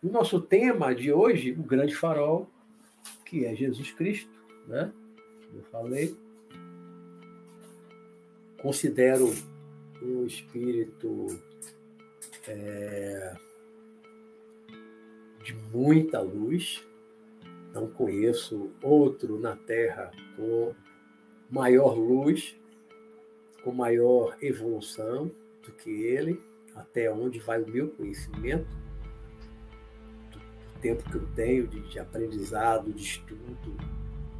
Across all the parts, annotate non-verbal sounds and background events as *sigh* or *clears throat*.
O nosso tema de hoje, o grande farol, que é Jesus Cristo, né? Eu falei. Considero um espírito é, de muita luz. Não conheço outro na Terra com maior luz, com maior evolução do que ele, até onde vai o meu conhecimento tempo que eu tenho de, de aprendizado, de estudo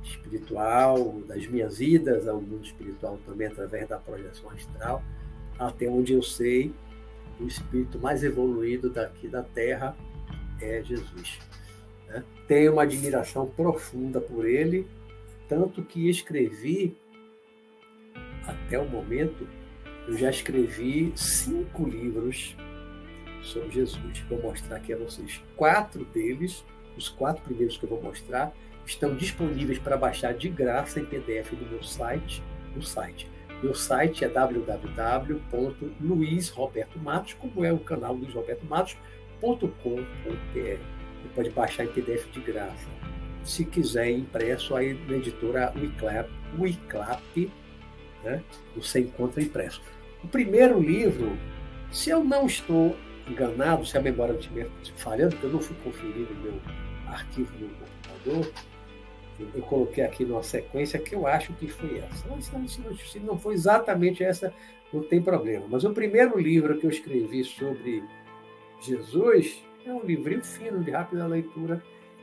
espiritual, das minhas idas ao mundo espiritual também através da projeção astral, até onde eu sei, o espírito mais evoluído daqui da Terra é Jesus. Tenho uma admiração profunda por ele, tanto que escrevi, até o momento, eu já escrevi cinco livros sobre Jesus. Vou mostrar aqui a vocês quatro deles, os quatro primeiros que eu vou mostrar, estão disponíveis para baixar de graça em PDF no meu site, no site. Meu site é www.luizrobertomatos, como é o canal Luiz. Você pode baixar em PDF de graça. Se quiser impresso, aí na editora Wiclap, Wiclap né? você encontra impresso. O primeiro livro, se eu não estou enganado, se a memória não estiver falhando, porque eu não fui conferir no meu arquivo no computador, eu coloquei aqui numa sequência que eu acho que foi essa. Mas se não foi exatamente essa, não tem problema. Mas o primeiro livro que eu escrevi sobre Jesus é um livrinho fino, de rápida leitura,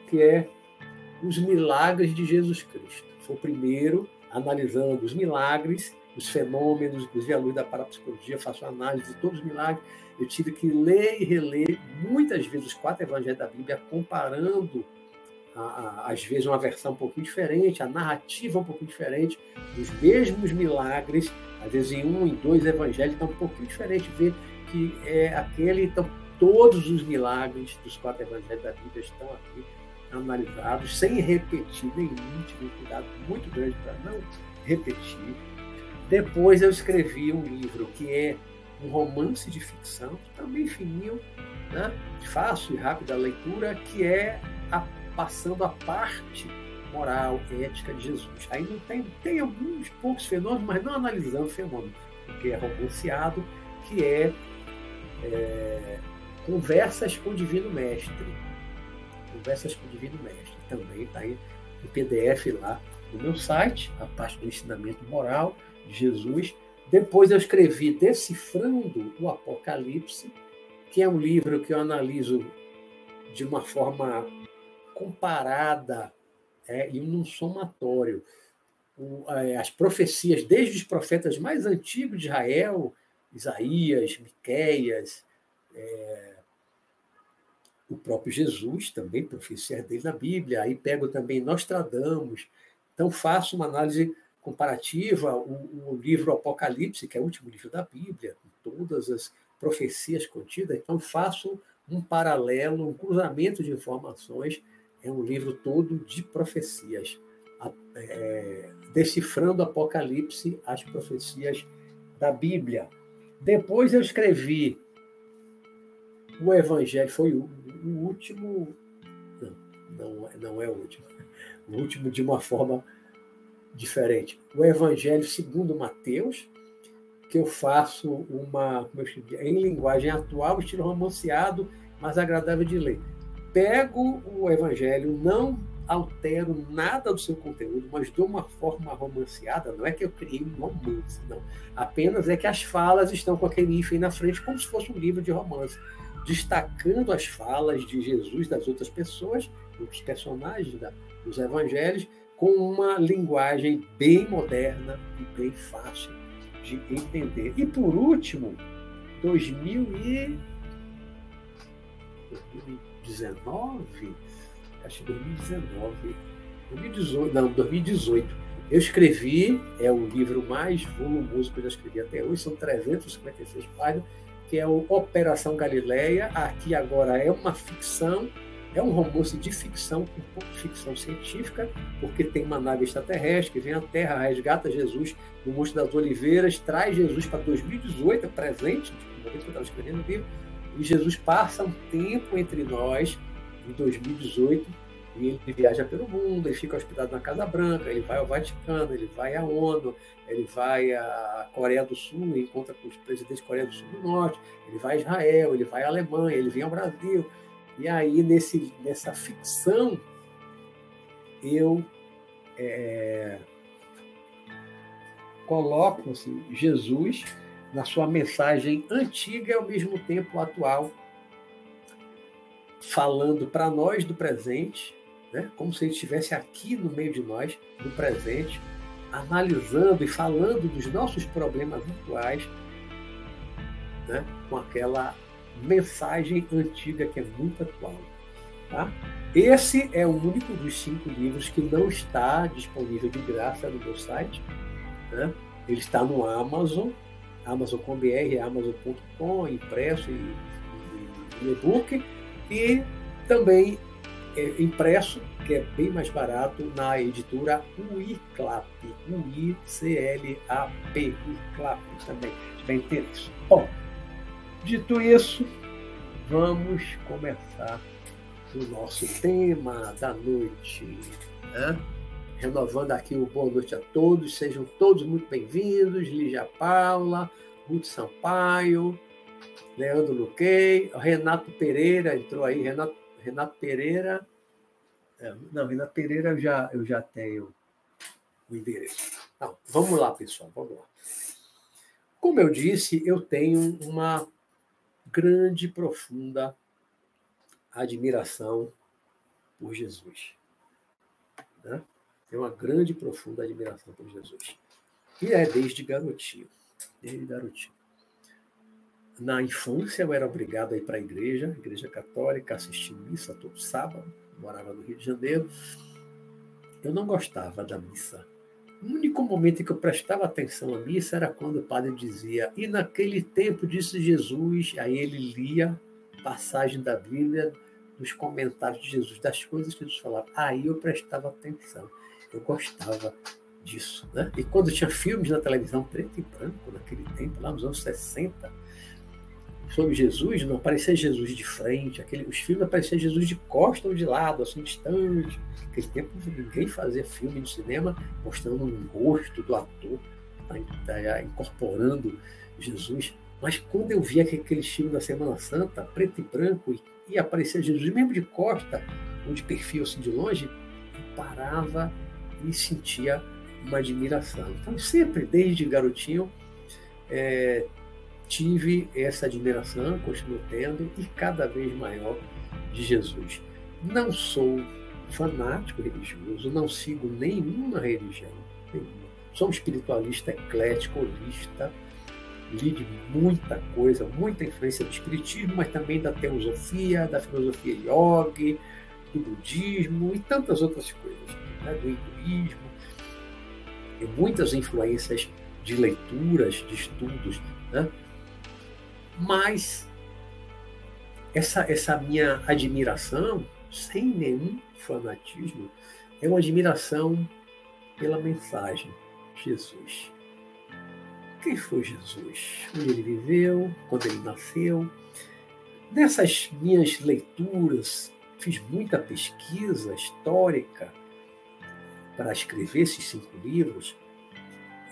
que é Os Milagres de Jesus Cristo. Foi o primeiro analisando os milagres, os fenômenos, inclusive a luz da parapsicologia, faço análise de todos os milagres eu tive que ler e reler muitas vezes os quatro evangelhos da Bíblia, comparando, às vezes, uma versão um pouquinho diferente, a narrativa um pouquinho diferente, dos mesmos milagres, às vezes em um, em dois evangelhos, está um pouquinho diferente, ver que é aquele, então, todos os milagres dos quatro evangelhos da Bíblia estão aqui analisados, sem repetir nenhum, tive um cuidado muito grande para não repetir. Depois eu escrevi um livro que é um romance de ficção, também fininho, né? fácil e rápida leitura, que é a, passando a parte moral, ética de Jesus. Aí não tem, tem alguns poucos fenômenos, mas não analisando o fenômeno, porque é romanceado, que é, é Conversas com o Divino Mestre. Conversas com o Divino Mestre. Também está aí em PDF lá no meu site, a parte do ensinamento moral de Jesus depois eu escrevi Decifrando o Apocalipse, que é um livro que eu analiso de uma forma comparada é, e num somatório. O, é, as profecias, desde os profetas mais antigos de Israel, Isaías, Miqueias, é, o próprio Jesus, também profecias dele na Bíblia. Aí pego também Nostradamus. Então faço uma análise comparativa, o, o, livro Apocalipse, que é o último livro da Bíblia, com todas as profecias contidas. Então, faço um paralelo, um cruzamento de informações. É um livro todo de profecias, é, decifrando Apocalipse, as profecias da Bíblia. Depois eu escrevi o Evangelho, foi o, o último. Não, não, não é o último. *laughs* O último de uma forma diferente. O Evangelho segundo Mateus, que eu faço uma, como eu escrevi, em linguagem atual, estilo romanceado, mas agradável de ler. Pego o Evangelho, não altero nada do seu conteúdo, mas dou uma forma romanceada. Não é que eu criei um romance, não. Apenas é que as falas estão com aquele hífen na frente, como se fosse um livro de romance, destacando as falas de Jesus das outras pessoas, dos personagens da, dos evangelhos, com uma linguagem bem moderna e bem fácil de entender. E por último, 2019, acho que 2019, 2018, não, 2018, eu escrevi, é o livro mais volumoso que eu já escrevi até hoje, são 356 páginas, que é o Operação Galileia. Aqui agora é uma ficção É um romance de ficção, um pouco de ficção científica, porque tem uma nave extraterrestre que vem à Terra, resgata Jesus no Monte das Oliveiras, traz Jesus para 2018, é presente, no momento que eu estava escrevendo o livro, e Jesus passa um tempo entre nós, em 2018, e ele viaja pelo mundo, ele fica hospedado na Casa Branca, ele vai ao Vaticano, ele vai à ONU, ele vai à Coreia do Sul, encontra com os presidentes da Coreia do Sul do Norte, ele vai a Israel, ele vai à Alemanha, ele vem ao Brasil. E aí, nesse, nessa ficção, eu é, coloco assim, Jesus na sua mensagem antiga e ao mesmo tempo atual, falando para nós do presente né? como se ele estivesse aqui no meio de nós, no presente, analisando e falando dos nossos problemas atuais, né? com aquela mensagem antiga que é muito atual. Tá? Esse é o único dos cinco livros que não está disponível de graça no meu site. Né? Ele está no Amazon, amazon.com.br, amazon.com, impresso e, e, e e-book, e também é, impresso, que é bem mais barato, na editora UICLAP, U-I-C-L-A-P, UICLAP também, se tiver interesse. Bom, dito isso, vamos começar o nosso tema da noite. Né? Renovando aqui o boa noite a todos, sejam todos muito bem-vindos. Lígia Paula, Ruth Sampaio, Leandro Luquei, Renato Pereira entrou aí, Renato Renato Pereira. É, não, Renato Pereira eu já, eu já tenho o endereço. Não, vamos lá, pessoal, vamos lá. Como eu disse, eu tenho uma grande, profunda admiração por Jesus. Né? Tenho uma grande, profunda admiração por Jesus. E é desde garotinho. Desde garotinho. Na infância, eu era obrigado a ir para a igreja, igreja católica, assistir missa todo sábado, morava no Rio de Janeiro. Eu não gostava da missa. O único momento em que eu prestava atenção à missa era quando o padre dizia, e naquele tempo disse Jesus, aí ele lia passagem da Bíblia, dos comentários de Jesus, das coisas que Jesus falava. Aí eu prestava atenção. Eu gostava disso. Né? E quando tinha filmes na televisão preto e branco, naquele tempo, lá nos anos 60, sobre Jesus, não aparecia Jesus de frente, aquele, os filmes apareciam Jesus de costa ou de lado, assim, distante. Naquele tempo ninguém fazia filme de cinema mostrando um rosto do ator, tá incorporando Jesus. Mas quando eu via aquele filme da Semana Santa, preto e branco, e, e aparecia Jesus mesmo de costa, ou de perfil assim de longe, eu parava e sentia uma admiração. Então, sempre, desde garotinho, é, tive essa admiração, continuo tendo, e cada vez maior de Jesus. Não sou fanático religioso, não sigo nenhuma religião, nenhuma. Sou um espiritualista eclético, holista, li de muita coisa, muita influência do espiritismo, mas também da teosofia, da filosofia yogi, do budismo e tantas outras coisas, né? do hinduísmo, e muitas influências de leituras, de estudos, né? Mas essa, essa minha admiração, sem nenhum fanatismo, é uma admiração pela mensagem. Jesus. Quem foi Jesus? Onde ele viveu? Quando ele nasceu? Nessas minhas leituras, fiz muita pesquisa histórica para escrever esses cinco livros.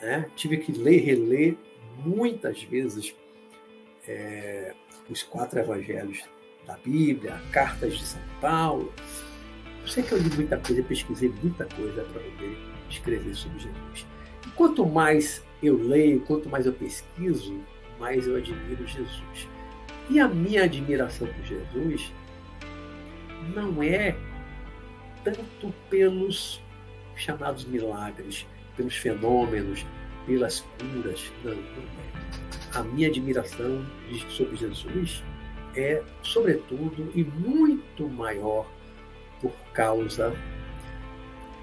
Né? Tive que ler e reler muitas vezes é, os quatro evangelhos da Bíblia, cartas de São Paulo. Eu sei que eu li muita coisa, pesquisei muita coisa para poder escrever sobre Jesus. E quanto mais eu leio, quanto mais eu pesquiso, mais eu admiro Jesus. E a minha admiração por Jesus não é tanto pelos chamados milagres, pelos fenômenos, pelas curas, não, não é a minha admiração sobre Jesus é, sobretudo, e muito maior por causa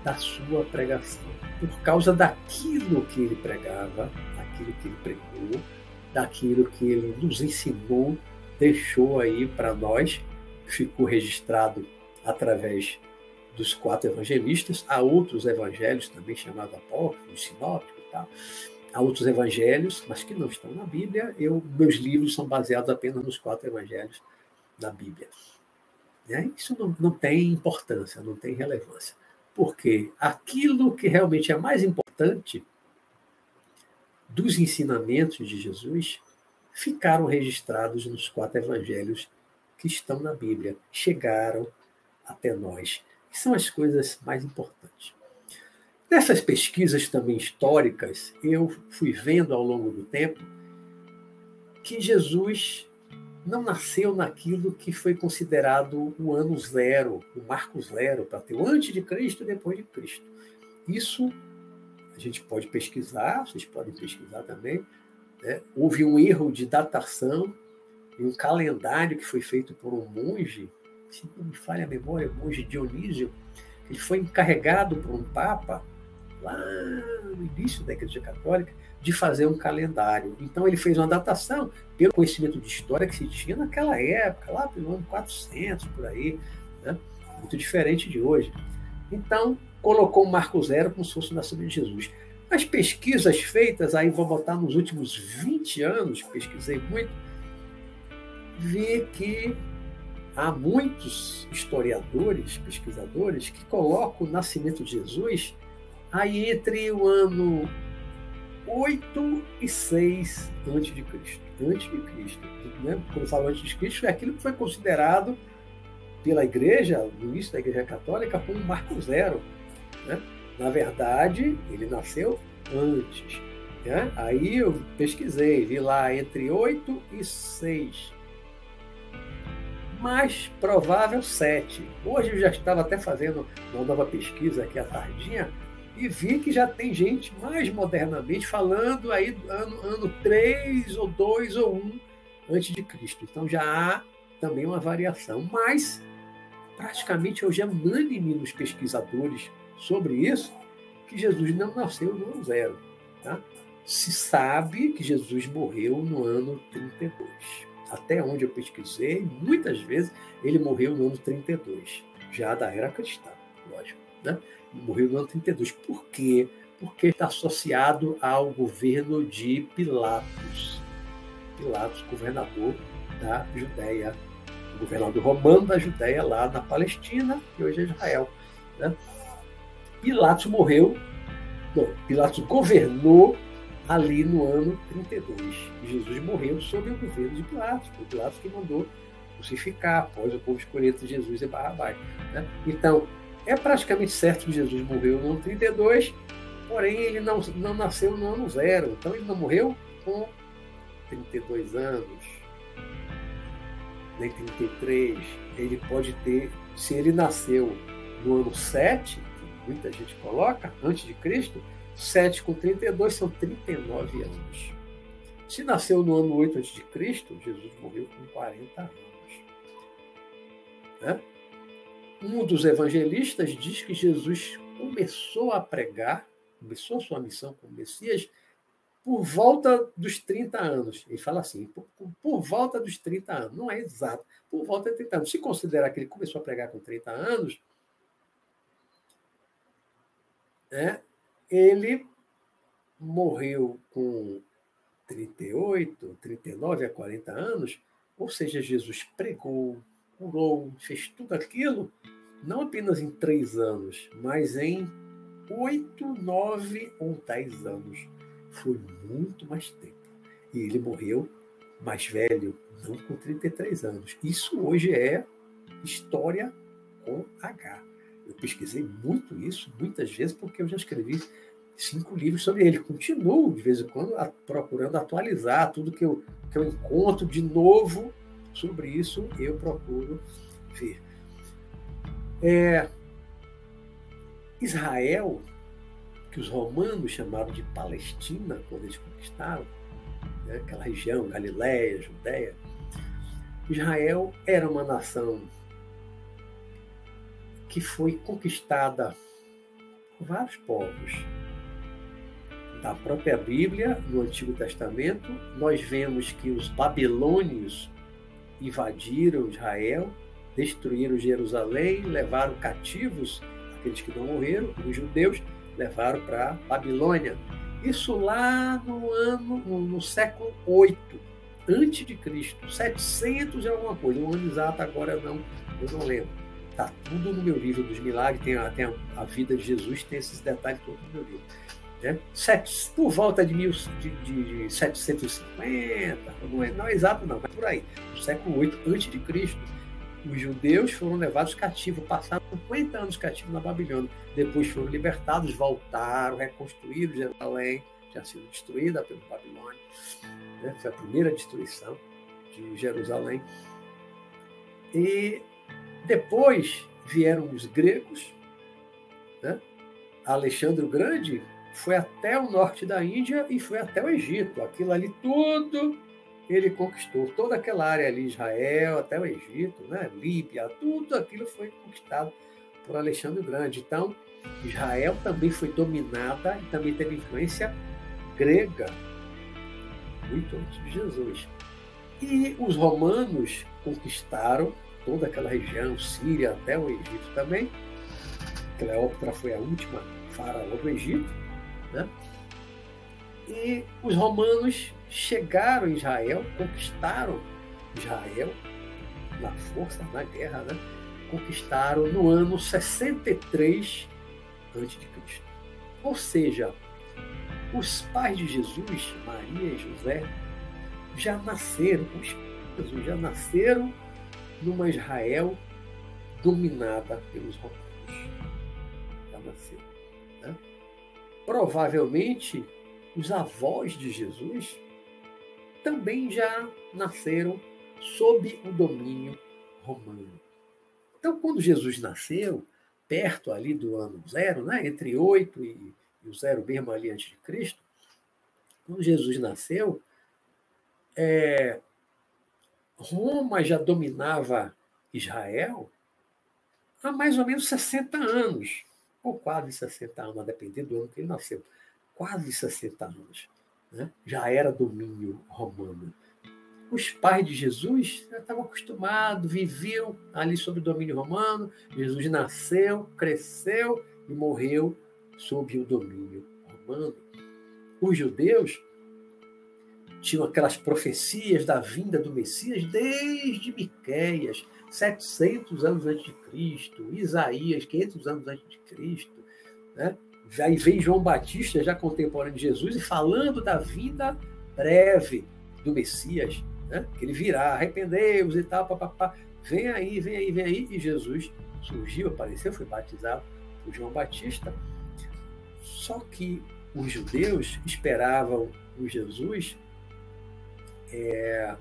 da sua pregação, por causa daquilo que ele pregava, daquilo que ele pregou, daquilo que ele nos ensinou, deixou aí para nós, ficou registrado através dos quatro evangelistas. Há outros evangelhos também chamados apócrifos, sinópticos e tal. Há outros evangelhos, mas que não estão na Bíblia. Eu, meus livros são baseados apenas nos quatro evangelhos da Bíblia. Né? Isso não, não tem importância, não tem relevância. Porque aquilo que realmente é mais importante dos ensinamentos de Jesus ficaram registrados nos quatro evangelhos que estão na Bíblia, chegaram até nós, que são as coisas mais importantes. Nessas pesquisas também históricas, eu fui vendo ao longo do tempo que Jesus não nasceu naquilo que foi considerado o ano zero, o marco zero, para ter o antes de Cristo e depois de Cristo. Isso a gente pode pesquisar, vocês podem pesquisar também. Né? Houve um erro de datação em um calendário que foi feito por um monge, se não me falha a memória, monge Dionísio, ele foi encarregado por um papa, lá no início da Igreja Católica, de fazer um calendário. Então ele fez uma datação pelo conhecimento de história que se tinha naquela época, lá pelo ano 400, por aí, né? muito diferente de hoje. Então, colocou o marco zero como se fosse o nascimento de Jesus. As pesquisas feitas, aí vou botar nos últimos 20 anos, pesquisei muito, vi que há muitos historiadores, pesquisadores, que colocam o nascimento de Jesus aí entre o ano 8 e 6 antes de Cristo. Antes de Cristo. Né? Quando falo antes de Cristo, é aquilo que foi considerado pela igreja, no início da igreja católica, como marco zero. Né? Na verdade, ele nasceu antes. Né? Aí eu pesquisei, vi lá entre 8 e 6. Mais provável 7. Hoje eu já estava até fazendo uma nova pesquisa aqui à tardinha, e vi que já tem gente mais modernamente falando aí ano, ano 3 ou 2 ou 1 antes de Cristo. Então já há também uma variação, mas praticamente hoje é unânime nos pesquisadores sobre isso que Jesus não nasceu no ano zero. Tá? Se sabe que Jesus morreu no ano 32. Até onde eu pesquisei, muitas vezes ele morreu no ano 32, já da era cristã, lógico. Né? Morreu no ano 32. Por quê? Porque está associado ao governo de Pilatos. Pilatos, governador da Judéia, governador romano da Judéia, lá na Palestina, que hoje é Israel. Né? Pilatos morreu, Pilatos governou ali no ano 32. E Jesus morreu sob o governo de Pilatos, foi Pilatos que mandou crucificar após o povo escolher entre Jesus e Barrabás. Né? Então, é praticamente certo que Jesus morreu no ano 32, porém ele não, não nasceu no ano zero. Então ele não morreu com 32 anos, nem 33. Ele pode ter, se ele nasceu no ano 7, que muita gente coloca, antes de Cristo, 7 com 32 são 39 anos. Se nasceu no ano 8 a.C., Jesus morreu com 40 anos. Né? Um dos evangelistas diz que Jesus começou a pregar, começou sua missão como Messias, por volta dos 30 anos. Ele fala assim, por, por, volta dos 30 anos. Não é exato, por volta de 30 anos. Se considerar que ele começou a pregar com 30 anos, né, ele morreu com 38, 39 a 40 anos, ou seja, Jesus pregou, curou, fez tudo aquilo, não apenas em três anos, mas em oito, nove ou dez anos. Foi muito mais tempo. E ele morreu mais velho, não com 33 anos. Isso hoje é história com H. Eu pesquisei muito isso, muitas vezes, porque eu já escrevi cinco livros sobre ele. Continuo, de vez em quando, procurando atualizar tudo que eu, que eu encontro de novo sobre isso, eu procuro ver. É, Israel, que os romanos chamavam de Palestina, quando eles conquistaram, né, aquela região, Galiléia, Judéia, Israel era uma nação que foi conquistada por vários povos. Da própria Bíblia, no Antigo Testamento, nós vemos que os babilônios invadiram Israel, destruíram Jerusalém, levaram cativos aqueles que não morreram, os judeus, levaram para Babilônia. Isso lá no ano, no, no século 8 antes de Cristo, 700 e alguma coisa, o ano exato agora não, eu não lembro. Tá tudo no meu livro dos milagres, tem, a, tem a, a vida de Jesus, tem esses detalhes todos no meu livro. Né? Sete, por volta de, mil, de, de 750, não é, não é exato não, mas por aí, no século 8 antes de Cristo, os judeus foram levados cativos, passaram 50 anos cativos na Babilônia. Depois foram libertados, voltaram, reconstruíram Jerusalém, tinha sido destruída pelo Babilônia. Né? Foi a primeira destruição de Jerusalém. E depois vieram os gregos. Né? Alexandre o Grande foi até o norte da Índia e foi até o Egito. Aquilo ali tudo ele conquistou. Toda aquela área ali, Israel, até o Egito, né? Líbia, tudo aquilo foi conquistado por Alexandre o Grande. Então, Israel também foi dominada e também teve influência grega, muito antes de Jesus. E os romanos conquistaram toda aquela região, Síria até o Egito também. Cleópatra foi a última faraó do Egito. Né? E os romanos chegaram em Israel, conquistaram Israel na força, na guerra, né? conquistaram no ano 63 a.C. Ou seja, os pais de Jesus, Maria e José, já nasceram, os pais já nasceram numa Israel dominada pelos romanos. Já nasceram. Provavelmente, os avós de Jesus também já nasceram sob o domínio romano. Então, quando Jesus nasceu, perto ali do ano zero, né, entre 8 e, e o zero mesmo ali antes de Cristo, quando Jesus nasceu, é, Roma já dominava Israel há mais ou menos 60 anos, ou quase 60 anos, a depender do ano que ele nasceu. Quase 60 anos. Né? Já era domínio romano. Os pais de Jesus estavam acostumados, viviam ali sob o domínio romano. Jesus nasceu, cresceu e morreu sob o domínio romano. Os judeus tinham aquelas profecias da vinda do Messias desde Miqueias, 700 anos antes de Cristo, Isaías, 500 anos antes de Cristo, né? Aí vem João Batista, já contemporâneo de Jesus, e falando da vinda breve do Messias, né? que ele virá, arrependeu-vos e tal, papapá. Vem aí, vem aí, vem aí. E Jesus surgiu, apareceu, foi batizado por João Batista. Só que os judeus esperavam o Jesus, é,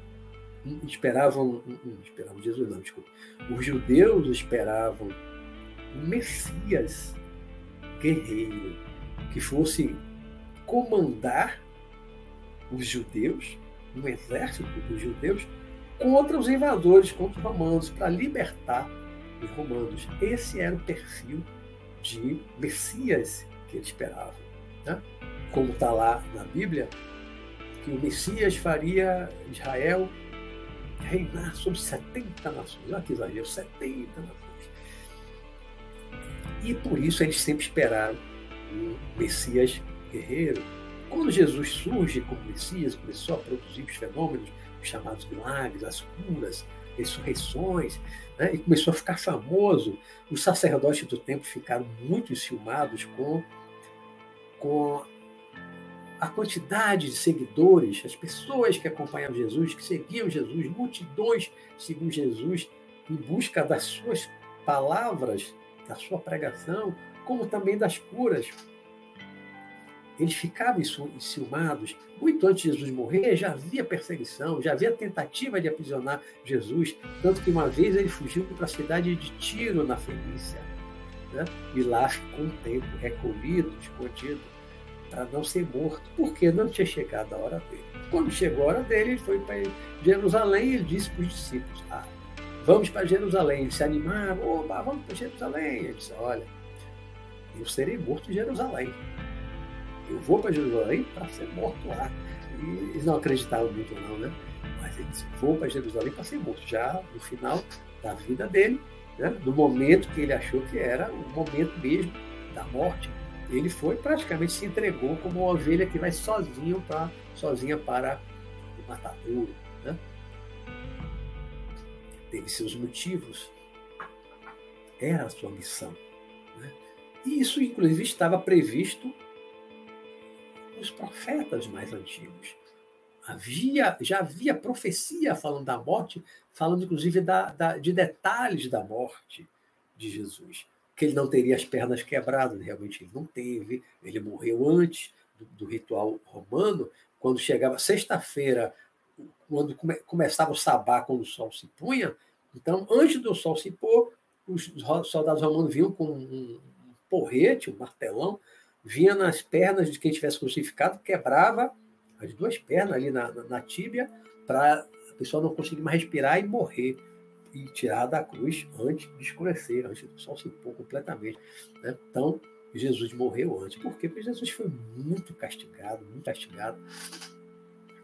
esperavam, esperavam Jesus, não, desculpa. Os judeus esperavam o Messias guerreiro que fosse comandar os judeus, um exército dos judeus, contra os invasores, contra os romanos, para libertar os romanos. Esse era o perfil de Messias que ele esperava. Né? Como está lá na Bíblia, que o Messias faria Israel reinar sobre 70 nações. Olha que exagero, 70 nações. E por isso eles sempre esperaram o Messias guerreiro. Quando Jesus surge como Messias, começou a produzir os fenômenos, os chamados milagres, as curas, ressurreições, né? e começou a ficar famoso. Os sacerdotes do templo ficaram muito enciumados com, com a quantidade de seguidores, as pessoas que acompanhavam Jesus, que seguiam Jesus, multidões seguiam Jesus em busca das suas palavras da sua pregação, como também das curas. Eles ficavam enciumados. Muito antes de Jesus morrer, já havia perseguição, já havia tentativa de aprisionar Jesus. Tanto que uma vez ele fugiu para a cidade de Tiro, na Fenícia. Né? E lá ficou um tempo recolhido, escondido, para não ser morto, porque não tinha chegado a hora dele. Quando chegou a hora dele, ele foi para Jerusalém e disse para os discípulos: Ah, Vamos para Jerusalém. Eles se animaram, oba, vamos para Jerusalém. Ele disse, olha, eu serei morto em Jerusalém. Eu vou para Jerusalém para ser morto lá. E eles não acreditavam muito não, né? Mas ele disse, vou para Jerusalém para ser morto. Já no final da vida dele, né? do momento que ele achou que era o momento mesmo da morte. Ele foi praticamente se entregou como uma ovelha que vai sozinho para sozinha para o matadouro. Né? Teve seus motivos, era a sua missão. Né? E isso, inclusive, estava previsto nos profetas mais antigos. Havia, já havia profecia falando da morte, falando inclusive da, da, de detalhes da morte de Jesus. Que ele não teria as pernas quebradas, realmente ele não teve, ele morreu antes do, do ritual romano, quando chegava sexta-feira, quando come, começava o sabá, quando o sol se punha. Então, antes do sol se pôr, os soldados romanos vinham com um porrete, um martelão, vinha nas pernas de quem tivesse crucificado, quebrava as duas pernas ali na, na, na tíbia, para a pessoa não conseguir mais respirar e morrer, e tirar da cruz antes de escurecer, antes do sol se pôr completamente. Né? Então, Jesus morreu antes. Por quê? Porque Jesus foi muito castigado, muito castigado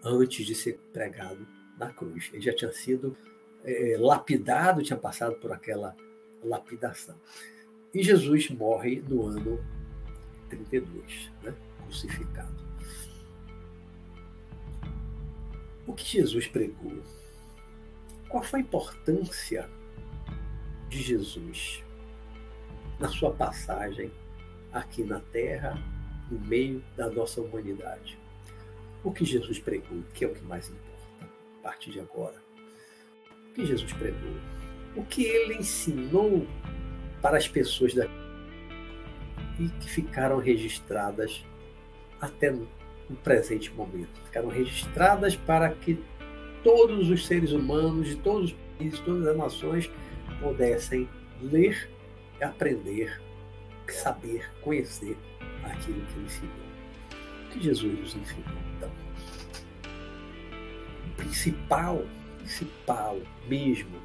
antes de ser pregado na cruz. Ele já tinha sido é, lapidado, tinha passado por aquela lapidação. E Jesus morre no ano 32, né? crucificado. O que Jesus pregou? Qual foi a importância de Jesus na sua passagem aqui na Terra, no meio da nossa humanidade? O que Jesus pregou, que é o que mais importa a partir de agora. O que Jesus pregou? O que ele ensinou para as pessoas daqui e que ficaram registradas até no presente momento. Ficaram registradas para que todos os seres humanos de todos os países, todas as nações pudessem ler, aprender, saber, conhecer aquilo que ele ensinou. O que Jesus nos ensinou, então? O principal, principal mesmo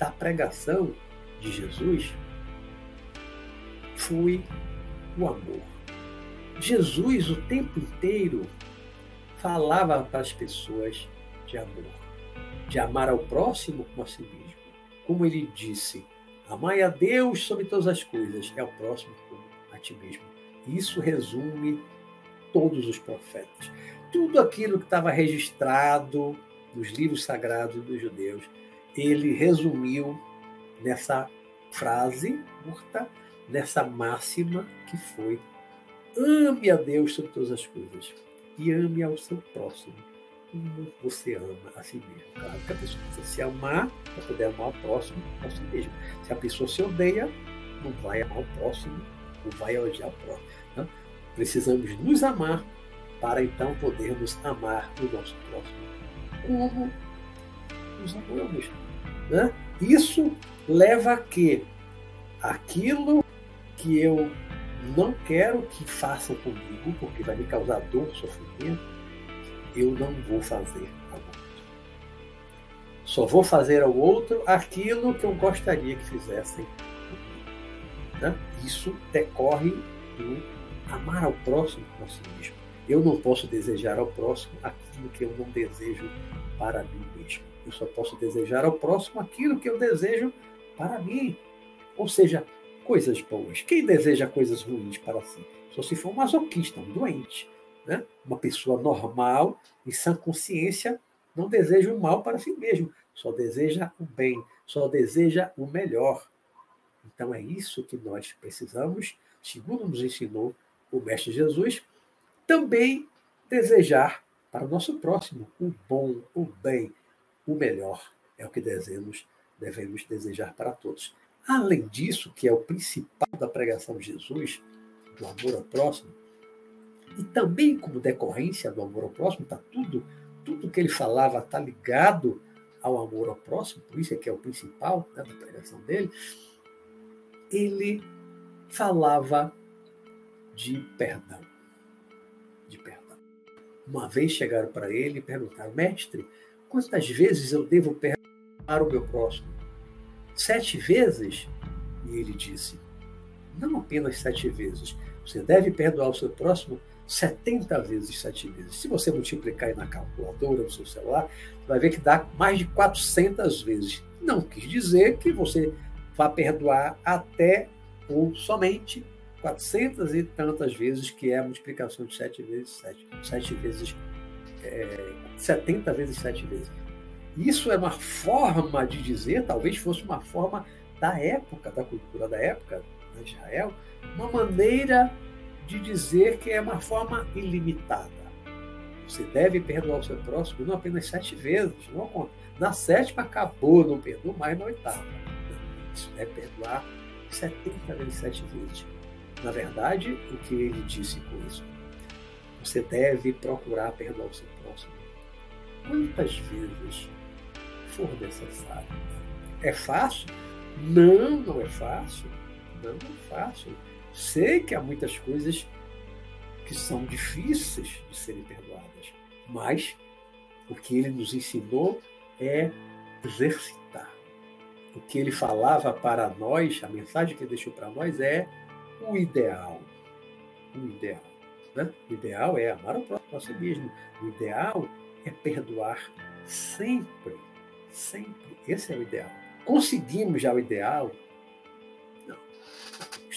da pregação de Jesus foi o amor. Jesus, o tempo inteiro, falava para as pessoas de amor, de amar ao próximo como a si mesmo. Como ele disse, amai a Deus sobre todas as coisas e ao próximo como a ti mesmo. Isso resume todos os profetas. Tudo aquilo que estava registrado nos livros sagrados dos judeus, ele resumiu nessa frase curta nessa máxima que foi: ame a Deus sobre todas as coisas e ame ao seu próximo como você ama a si mesmo. Claro que a pessoa precisa se amar para poder amar o próximo a si mesmo. Se a pessoa se odeia, não vai amar o próximo, não vai odiar o próximo. Então, precisamos nos amar para então podermos amar o nosso próximo como nos amamos. Né? Isso leva a que aquilo que eu não quero que façam comigo, porque vai me causar dor, sofrimento, eu não vou fazer ao outro. Só vou fazer ao outro aquilo que eu gostaria que fizessem. Né? Isso decorre do amar ao próximo como si mesmo. Eu não posso desejar ao próximo aquilo que eu não desejo para mim mesmo. Eu só posso desejar ao próximo aquilo que eu desejo para mim. Ou seja, coisas boas. Quem deseja coisas ruins para si? Só se for um masoquista, um doente. Né? Uma pessoa normal, em sã consciência, não deseja o mal para si mesmo, só deseja o bem, só deseja o melhor. Então é isso que nós precisamos, segundo nos ensinou o Mestre Jesus, também desejar para o nosso próximo o bom, o bem, o melhor. É o que devemos, devemos desejar para todos. Além disso, que é o principal da pregação de Jesus, do amor ao próximo, e também como decorrência do amor ao próximo, está tudo, tudo que ele falava está ligado ao amor ao próximo, por isso é que é o principal né, da pregação dele, ele falava de perdão. De perdão. Uma vez chegaram para ele e perguntaram, mestre, quantas vezes eu devo perdoar o meu próximo? sete vezes? E ele disse: Não apenas sete vezes. Você deve perdoar o seu próximo 70 vezes sete vezes. Se você multiplicar aí na calculadora, no seu celular, vai ver que dá mais de 400 vezes. não quis dizer que você vá perdoar até ou somente 400 e tantas vezes, que é a multiplicação de 7 vezes 7. 7 vezes. É, 70 vezes 7 vezes. Isso é uma forma de dizer, talvez fosse uma forma da época, da cultura da época, de Israel, uma maneira de dizer que é uma forma ilimitada. Você deve perdoar o seu próximo não apenas sete vezes, não na sétima acabou, não perdoa mais na oitava. Isso deve perdoar 70 vezes sete vezes. Na verdade, o que ele disse com isso? Você deve procurar perdoar o seu próximo quantas vezes for necessário. É fácil? Não, não é fácil. Não é fácil. Sei que há muitas coisas que são difíceis de serem perdoadas, mas o que ele nos ensinou é exercitar. O que ele falava para nós, a mensagem que ele deixou para nós é o ideal. O ideal. Né? O ideal é amar o próximo mesmo. O ideal é perdoar sempre. Sempre. Esse é o ideal. Conseguimos já o ideal?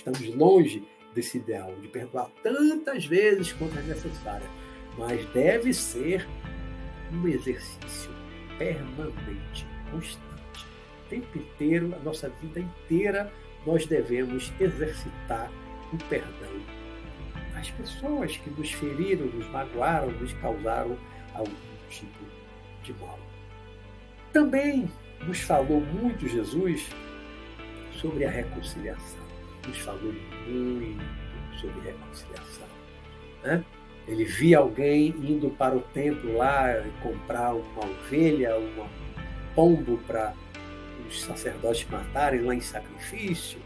Estamos longe desse ideal, de perdoar tantas vezes quanto é necessário. Mas deve ser um exercício permanente, constante. O tempo inteiro, a nossa vida inteira, nós devemos exercitar o perdão. As pessoas que nos feriram, nos magoaram, nos causaram algum tipo de mal. Também nos falou muito Jesus sobre a reconciliação. Nos falou muito sobre reconciliação. Né? Ele via alguém indo para o templo lá comprar uma ovelha, um pombo para os sacerdotes matarem lá em sacrifício,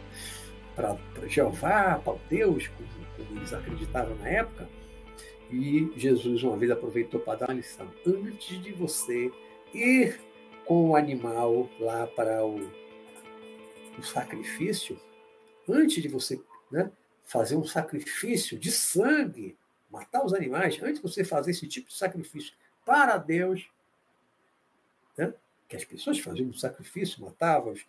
para Jeová, para Deus, como, como eles acreditavam na época. E Jesus uma vez aproveitou para dar uma lição. Antes de você ir com o animal lá para o, o sacrifício, antes de você né, fazer um sacrifício de sangue, matar os animais, antes de você fazer esse tipo de sacrifício para Deus, né, que as pessoas faziam um sacrifício, matavam as,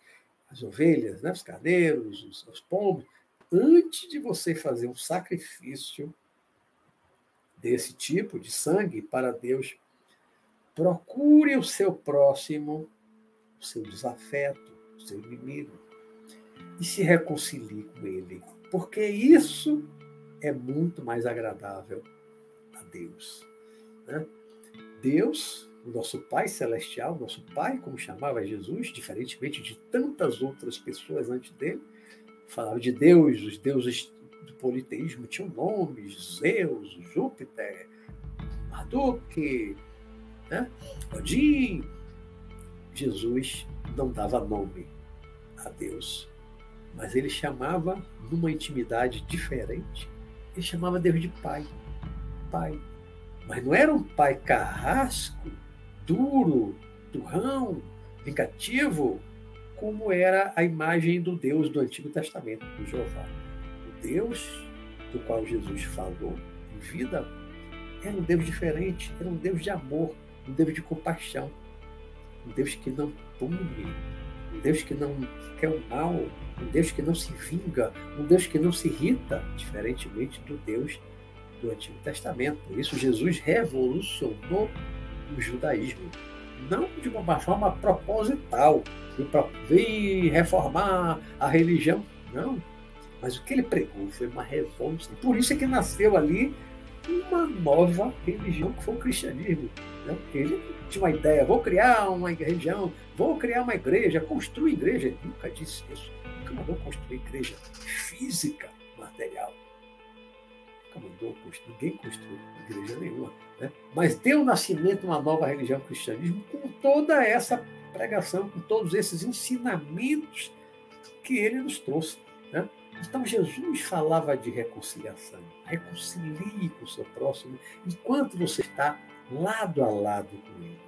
as ovelhas, né, os carneiros, os, os pombos, antes de você fazer um sacrifício desse tipo de sangue para Deus, procure o seu próximo, o seu desafeto, o seu inimigo, e se reconcilie com ele, porque isso é muito mais agradável a Deus. Né? Deus, o nosso Pai Celestial, nosso Pai, como chamava Jesus, diferentemente de tantas outras pessoas antes dele, falava de Deus, os deuses do politeísmo tinham nomes, Zeus, Júpiter, Marduk, né? Odin. Jesus não dava nome a Deus, mas ele chamava numa intimidade diferente, ele chamava Deus de Pai. Pai. Mas não era um pai carrasco, duro, durrão, vingativo, como era a imagem do Deus do Antigo Testamento, do Jeová. O Deus do qual Jesus falou em vida era um Deus diferente, era um Deus de amor, um Deus de compaixão, um Deus que não pune, um Deus que não quer o mal, um Deus que não se vinga, um Deus que não se irrita, diferentemente do Deus do Antigo Testamento. Por isso, Jesus revolucionou o judaísmo, não de uma forma proposital, veio reformar a religião, não. Mas o que ele pregou foi uma revolução. Por isso é que nasceu ali uma nova religião, que foi o cristianismo. Né? Porque ele tinha uma ideia, vou criar uma religião, vou criar uma igreja, construir igreja. Ele nunca disse isso. Nunca mandou construir igreja física, material. Nunca mandou construir, ninguém construiu igreja nenhuma. Né? Mas deu nascimento uma nova religião, o cristianismo, com toda essa pregação, com todos esses ensinamentos que ele nos trouxe. Né? Então Jesus falava de reconciliação. Reconcilie com o seu próximo enquanto você está lado a lado com ele.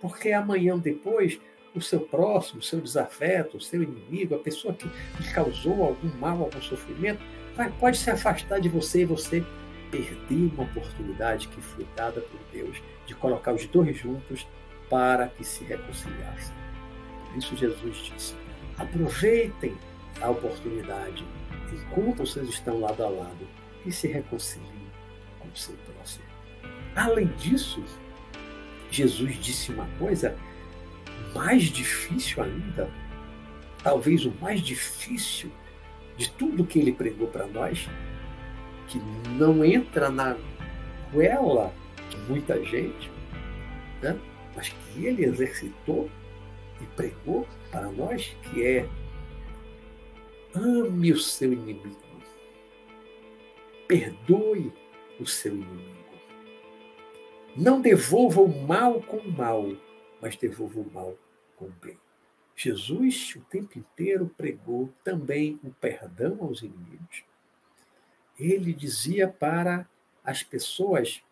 Porque amanhã depois, o seu próximo, o seu desafeto, o seu inimigo, a pessoa que lhe causou algum mal, algum sofrimento, vai, pode se afastar de você e você perder uma oportunidade que foi dada por Deus de colocar os dois juntos para que se reconciliassem. isso Jesus disse: aproveitem a oportunidade enquanto vocês estão lado a lado e se reconciliem com o seu próximo. Além disso, Jesus disse uma coisa mais difícil ainda, talvez o mais difícil de tudo que ele pregou para nós, que não entra na goela de muita gente, né? mas que ele exercitou e pregou para nós, que é ame o seu inimigo, perdoe o seu inimigo. Não devolva o mal com o mal, mas devolva o mal com o bem. Jesus o tempo inteiro pregou também o perdão aos inimigos. Ele dizia para as pessoas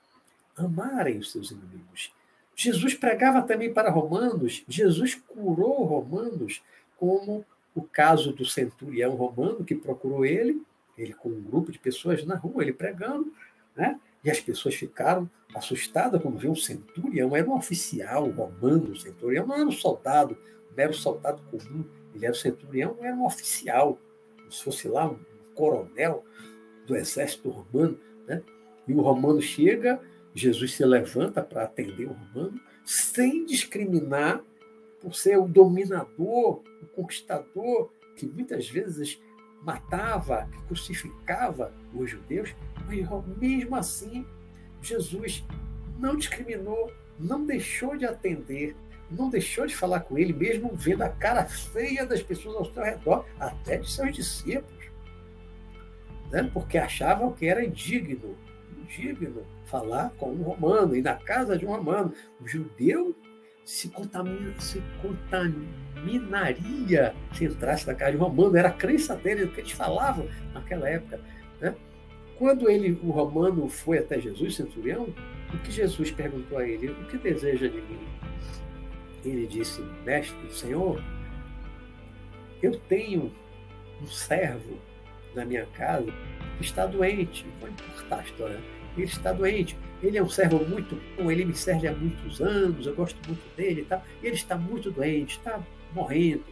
amarem os seus inimigos. Jesus pregava também para romanos, Jesus curou romanos, como o caso do centurião romano que procurou ele, ele com um grupo de pessoas na rua, ele pregando, né? E as pessoas ficaram assustadas quando viu um centurião, era um oficial romano, centurião, não era um soldado, não era um soldado comum, ele era um centurião, era um oficial, se fosse lá um coronel do exército romano, né? E o romano chega, Jesus se levanta para atender o romano, sem discriminar por ser o dominador, o conquistador, que muitas vezes matava, que crucificava os judeus, mas mesmo assim, Jesus não discriminou, não deixou de atender, não deixou de falar com ele, mesmo vendo a cara feia das pessoas ao seu redor, até de seus discípulos, né? porque achavam que era indigno, indigno falar com um romano, e na casa de um romano. O judeu se, contamina, se contaminaria se entrasse na casa de romano, era a crença dele, o que eles falavam naquela época. Né? Quando ele, o romano foi até Jesus, centurião, o que Jesus perguntou a ele? O que deseja de mim? Ele disse, mestre, Senhor, eu tenho um servo na minha casa que está doente. Vou encurtar a história ele está doente. Ele é um servo muito bom, ele me serve há muitos anos, eu gosto muito dele e tal. Ele está muito doente, está morrendo.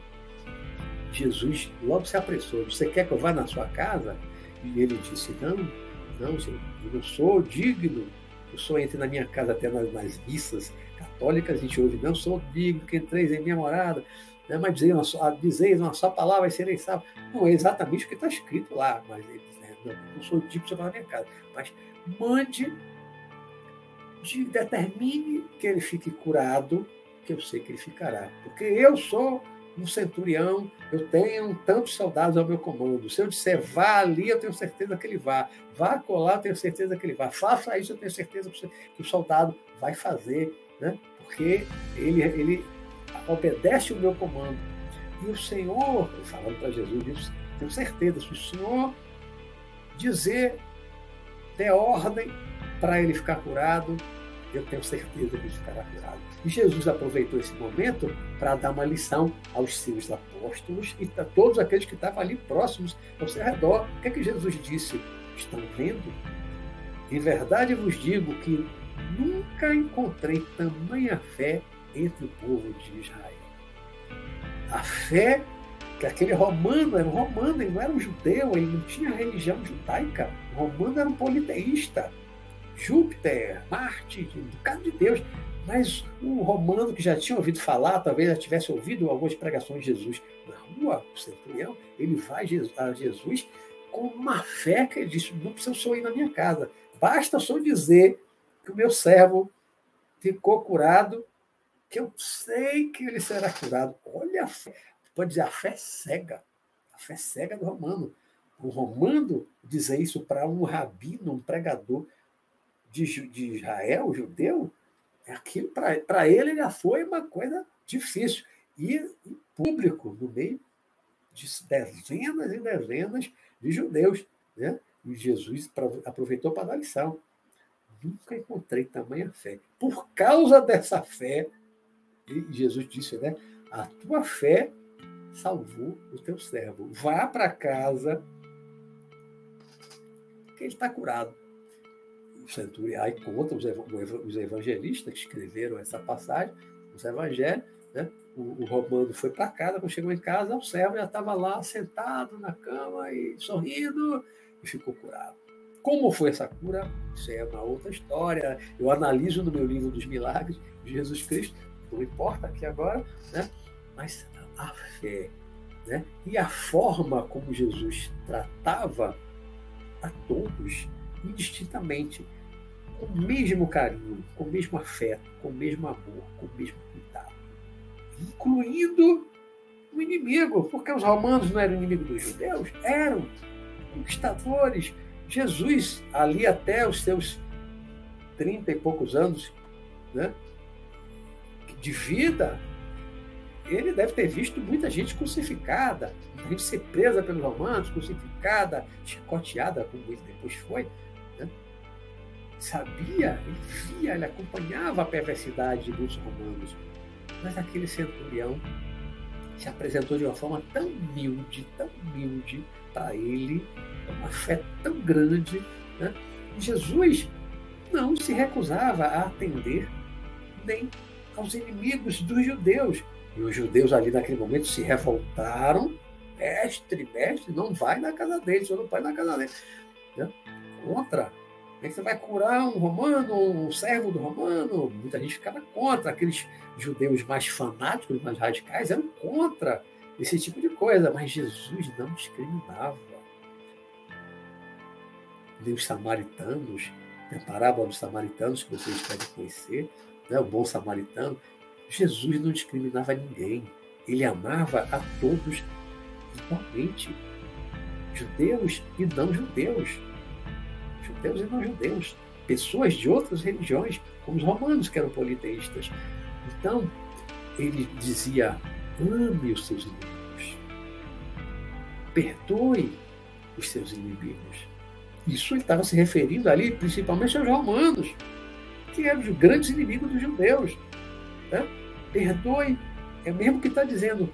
Jesus logo se apressou. Você quer que eu vá na sua casa? E ele disse: Não, não, senhor, eu não sou digno. Eu sou entre na minha casa até nas, nas missas católicas, a gente ouve, não sou digno que entreis em minha morada. Né? Mas dizeis uma, só, dizeis uma só palavra e sereis salvos. Não é exatamente o que está escrito lá, mas ele diz, né, não, não sou digno de na minha casa. Mas mande, de, determine que ele fique curado, que eu sei que ele ficará. Porque eu sou um centurião, eu tenho tantos soldados ao meu comando. Se eu disser vá ali, eu tenho certeza que ele vá. Vá colar, eu tenho certeza que ele vá. Faça isso, eu tenho certeza que o soldado vai fazer, né? porque ele, ele obedece o meu comando. E o Senhor, falando para Jesus isso, tenho certeza, se o Senhor dizer der ordem para ele ficar curado, eu tenho certeza que ele ficará curado. E Jesus aproveitou esse momento para dar uma lição aos seus apóstolos e a todos aqueles que estavam ali próximos ao seu redor. O que é que Jesus disse? Estão vendo? Em verdade vos digo que nunca encontrei tamanha fé entre o povo de Israel. A fé que aquele romano era um romano, ele não era um judeu, ele não tinha religião judaica. O romano era um politeísta. Júpiter, Marte, do caso de Deus. Mas o romano que já tinha ouvido falar, talvez já tivesse ouvido algumas pregações de Jesus na rua, o centurião, ele vai a Jesus com uma fé que ele disse: não precisa só ir na minha casa, basta só dizer que o meu servo ficou curado, que eu sei que ele será curado. Olha a fé pode dizer a fé cega, a fé cega do romano. O romano dizer isso para um rabino, um pregador de, de Israel, judeu, é aquilo para ele já foi uma coisa difícil. E em público, no meio de dezenas e dezenas de judeus. Né? E Jesus aproveitou para dar lição. Nunca encontrei tamanha fé. Por causa dessa fé, Jesus disse, né? A tua fé salvou o teu servo. Vá para casa, que ele está curado. Centurião, aí conta os, evangelistas que escreveram essa passagem, os evangelhos, né? o, o romano foi para casa, quando chegou em casa, o servo já estava lá sentado na cama e sorrindo e ficou curado. Como foi essa cura? Isso é uma outra história. Eu analiso no meu livro dos milagres de Jesus Cristo, não importa aqui agora, né? mas a fé né? e a forma como Jesus tratava a todos indistintamente, com o mesmo carinho, com o mesmo afeto, com o mesmo amor, com o mesmo cuidado, incluindo o inimigo, porque os romanos não eram inimigos dos judeus, eram conquistadores. Jesus, ali até os seus trinta e poucos anos né, de vida, ele deve ter visto muita gente crucificada, muita gente ser presa pelos romanos, crucificada, chicoteada, como ele depois foi. Sabia, ele via, ele acompanhava a perversidade dos romanos. Mas aquele centurião se apresentou de uma forma tão humilde, tão humilde para ele, uma fé tão grande. Né? Jesus não se recusava a atender nem aos inimigos dos judeus. E os judeus ali naquele momento se revoltaram. Mestre, mestre, não vai na casa dele, o senhor não vai na casa dele. Né? Contra. Que você vai curar um romano, um servo do romano? Muita gente ficava contra. Aqueles judeus mais fanáticos, mais radicais, eram contra esse tipo de coisa. Mas Jesus não discriminava. Nem os samaritanos, a parábola dos samaritanos, que vocês podem conhecer, né? o bom samaritano, Jesus não discriminava ninguém. Ele amava a todos igualmente. Judeus e não judeus. Judeus e não judeus. Pessoas de outras religiões, como os romanos, que eram politeístas. Então, ele dizia: ame os seus inimigos. Perdoe os seus inimigos. Isso ele estava se referindo ali principalmente aos romanos, que eram os grandes inimigos dos judeus. Né? perdoe, é mesmo que está dizendo,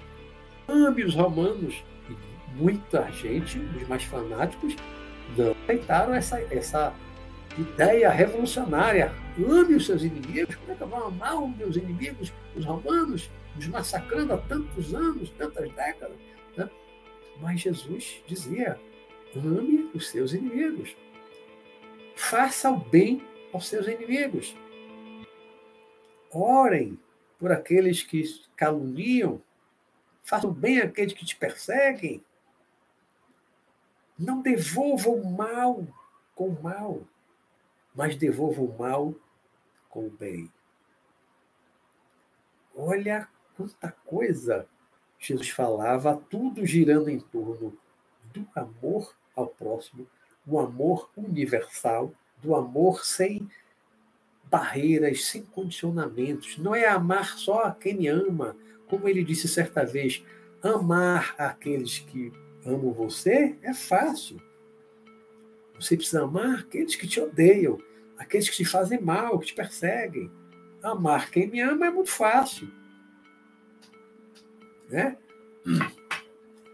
ame os romanos. E muita gente, os mais fanáticos, aceitaram essa, essa ideia revolucionária. Ame os seus inimigos. Como é que eu vou amar os meus inimigos, os romanos, os massacrando há tantos anos, tantas décadas? Né? Mas Jesus dizia: ame os seus inimigos. Faça o bem aos seus inimigos. Orem por aqueles que caluniam, façam bem àqueles que te perseguem. Não devolva o mal com o mal, mas devolva o mal com o bem. Olha quanta coisa Jesus falava, tudo girando em torno do amor ao próximo, o amor universal, do amor sem barreiras, sem condicionamentos. Não é amar só a quem me ama. Como ele disse certa vez, amar aqueles que amam você é fácil. Você precisa amar aqueles que te odeiam, aqueles que te fazem mal, que te perseguem. Amar quem me ama é muito fácil. Né?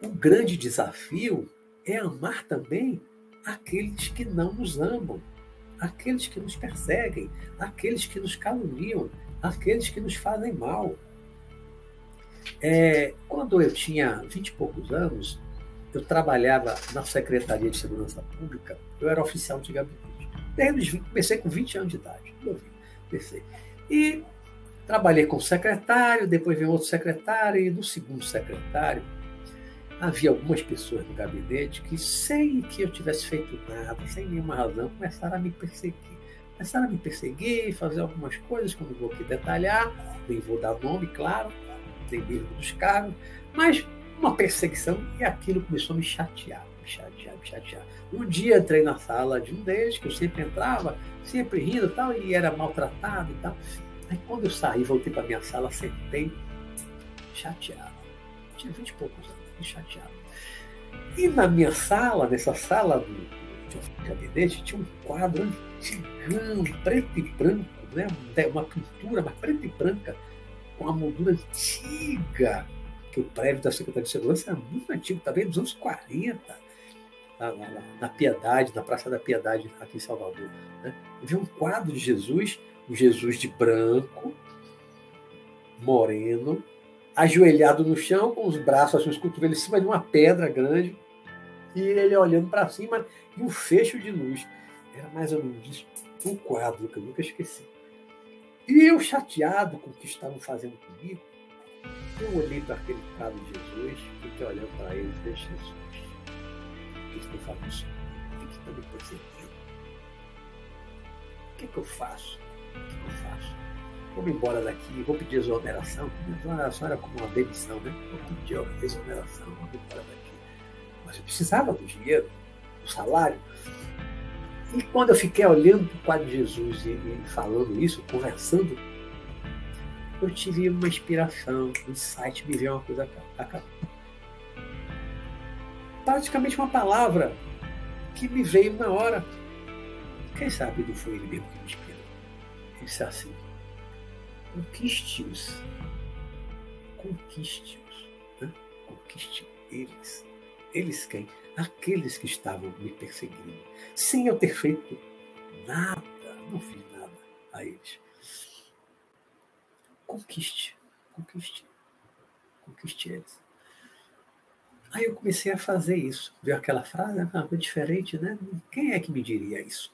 O grande desafio é amar também aqueles que não nos amam aqueles que nos perseguem, aqueles que nos caluniam, aqueles que nos fazem mal. É, quando eu tinha vinte e poucos anos, eu trabalhava na Secretaria de Segurança Pública, eu era oficial de gabinete. Desde os 20, comecei com 20 anos de idade, comecei. E trabalhei com secretário, depois veio outro secretário, e no segundo secretário, havia algumas pessoas no gabinete que, sem que eu tivesse feito nada, sem nenhuma razão, começaram a me perseguir. Começaram a me perseguir, fazer algumas coisas que eu não vou aqui detalhar, nem vou dar nome, claro, tem mesmo dos cargos, mas uma perseguição e aquilo começou a me chatear, me chatear, me chatear. Um dia entrei na sala de um deles, que eu sempre entrava, sempre rindo e tal, e era maltratado e tal. Aí quando eu saí, voltei para minha sala, sentei chateado. Tinha vinte e poucos anos chateado. E na minha sala, nessa sala do, do gabinete, tinha um quadro antigão, preto e branco, né? uma pintura, mas preta e branca, com uma moldura antiga, que o prédio da Secretaria de Segurança era muito antigo, também dos anos 40, na, na, na, Piedade, na Praça da Piedade, aqui em Salvador. Né? Vi um quadro de Jesus, um Jesus de branco, moreno, ajoelhado no chão, com os braços, assim, os cotovelos em cima de uma pedra grande, e ele olhando para cima e um fecho de luz. Era mais ou menos isso, um quadro que eu nunca esqueci. E eu, chateado com o que estavam fazendo comigo, eu olhei para aquele quadro de Jesus, fiquei olhando para ele e falei, Jesus, o que estão fazendo isso? O que estão me perseguindo? O que, que eu faço? O que, é que eu faço? Vou embora daqui, vou pedir exoneração. Exoneração era como uma demissão, né? Vou pedir exoneração, vou embora daqui. Mas eu precisava do dinheiro, do salário. E quando eu fiquei olhando para o quadro de Jesus e, e falando isso, conversando, eu tive uma inspiração, um insight, me veio uma coisa a. Praticamente uma palavra que me veio na hora. Quem sabe não foi ele mesmo que me inspirou. Ele disse assim: conquiste-os. Conquiste-os. Né? Conquiste eles. Eles quem? Aqueles que estavam me perseguindo. Sem eu ter feito nada, não fiz nada a eles. Conquiste, conquiste, conquiste eles. Aí eu comecei a fazer isso. Viu aquela frase? Uma coisa diferente, né? Quem é que me diria isso?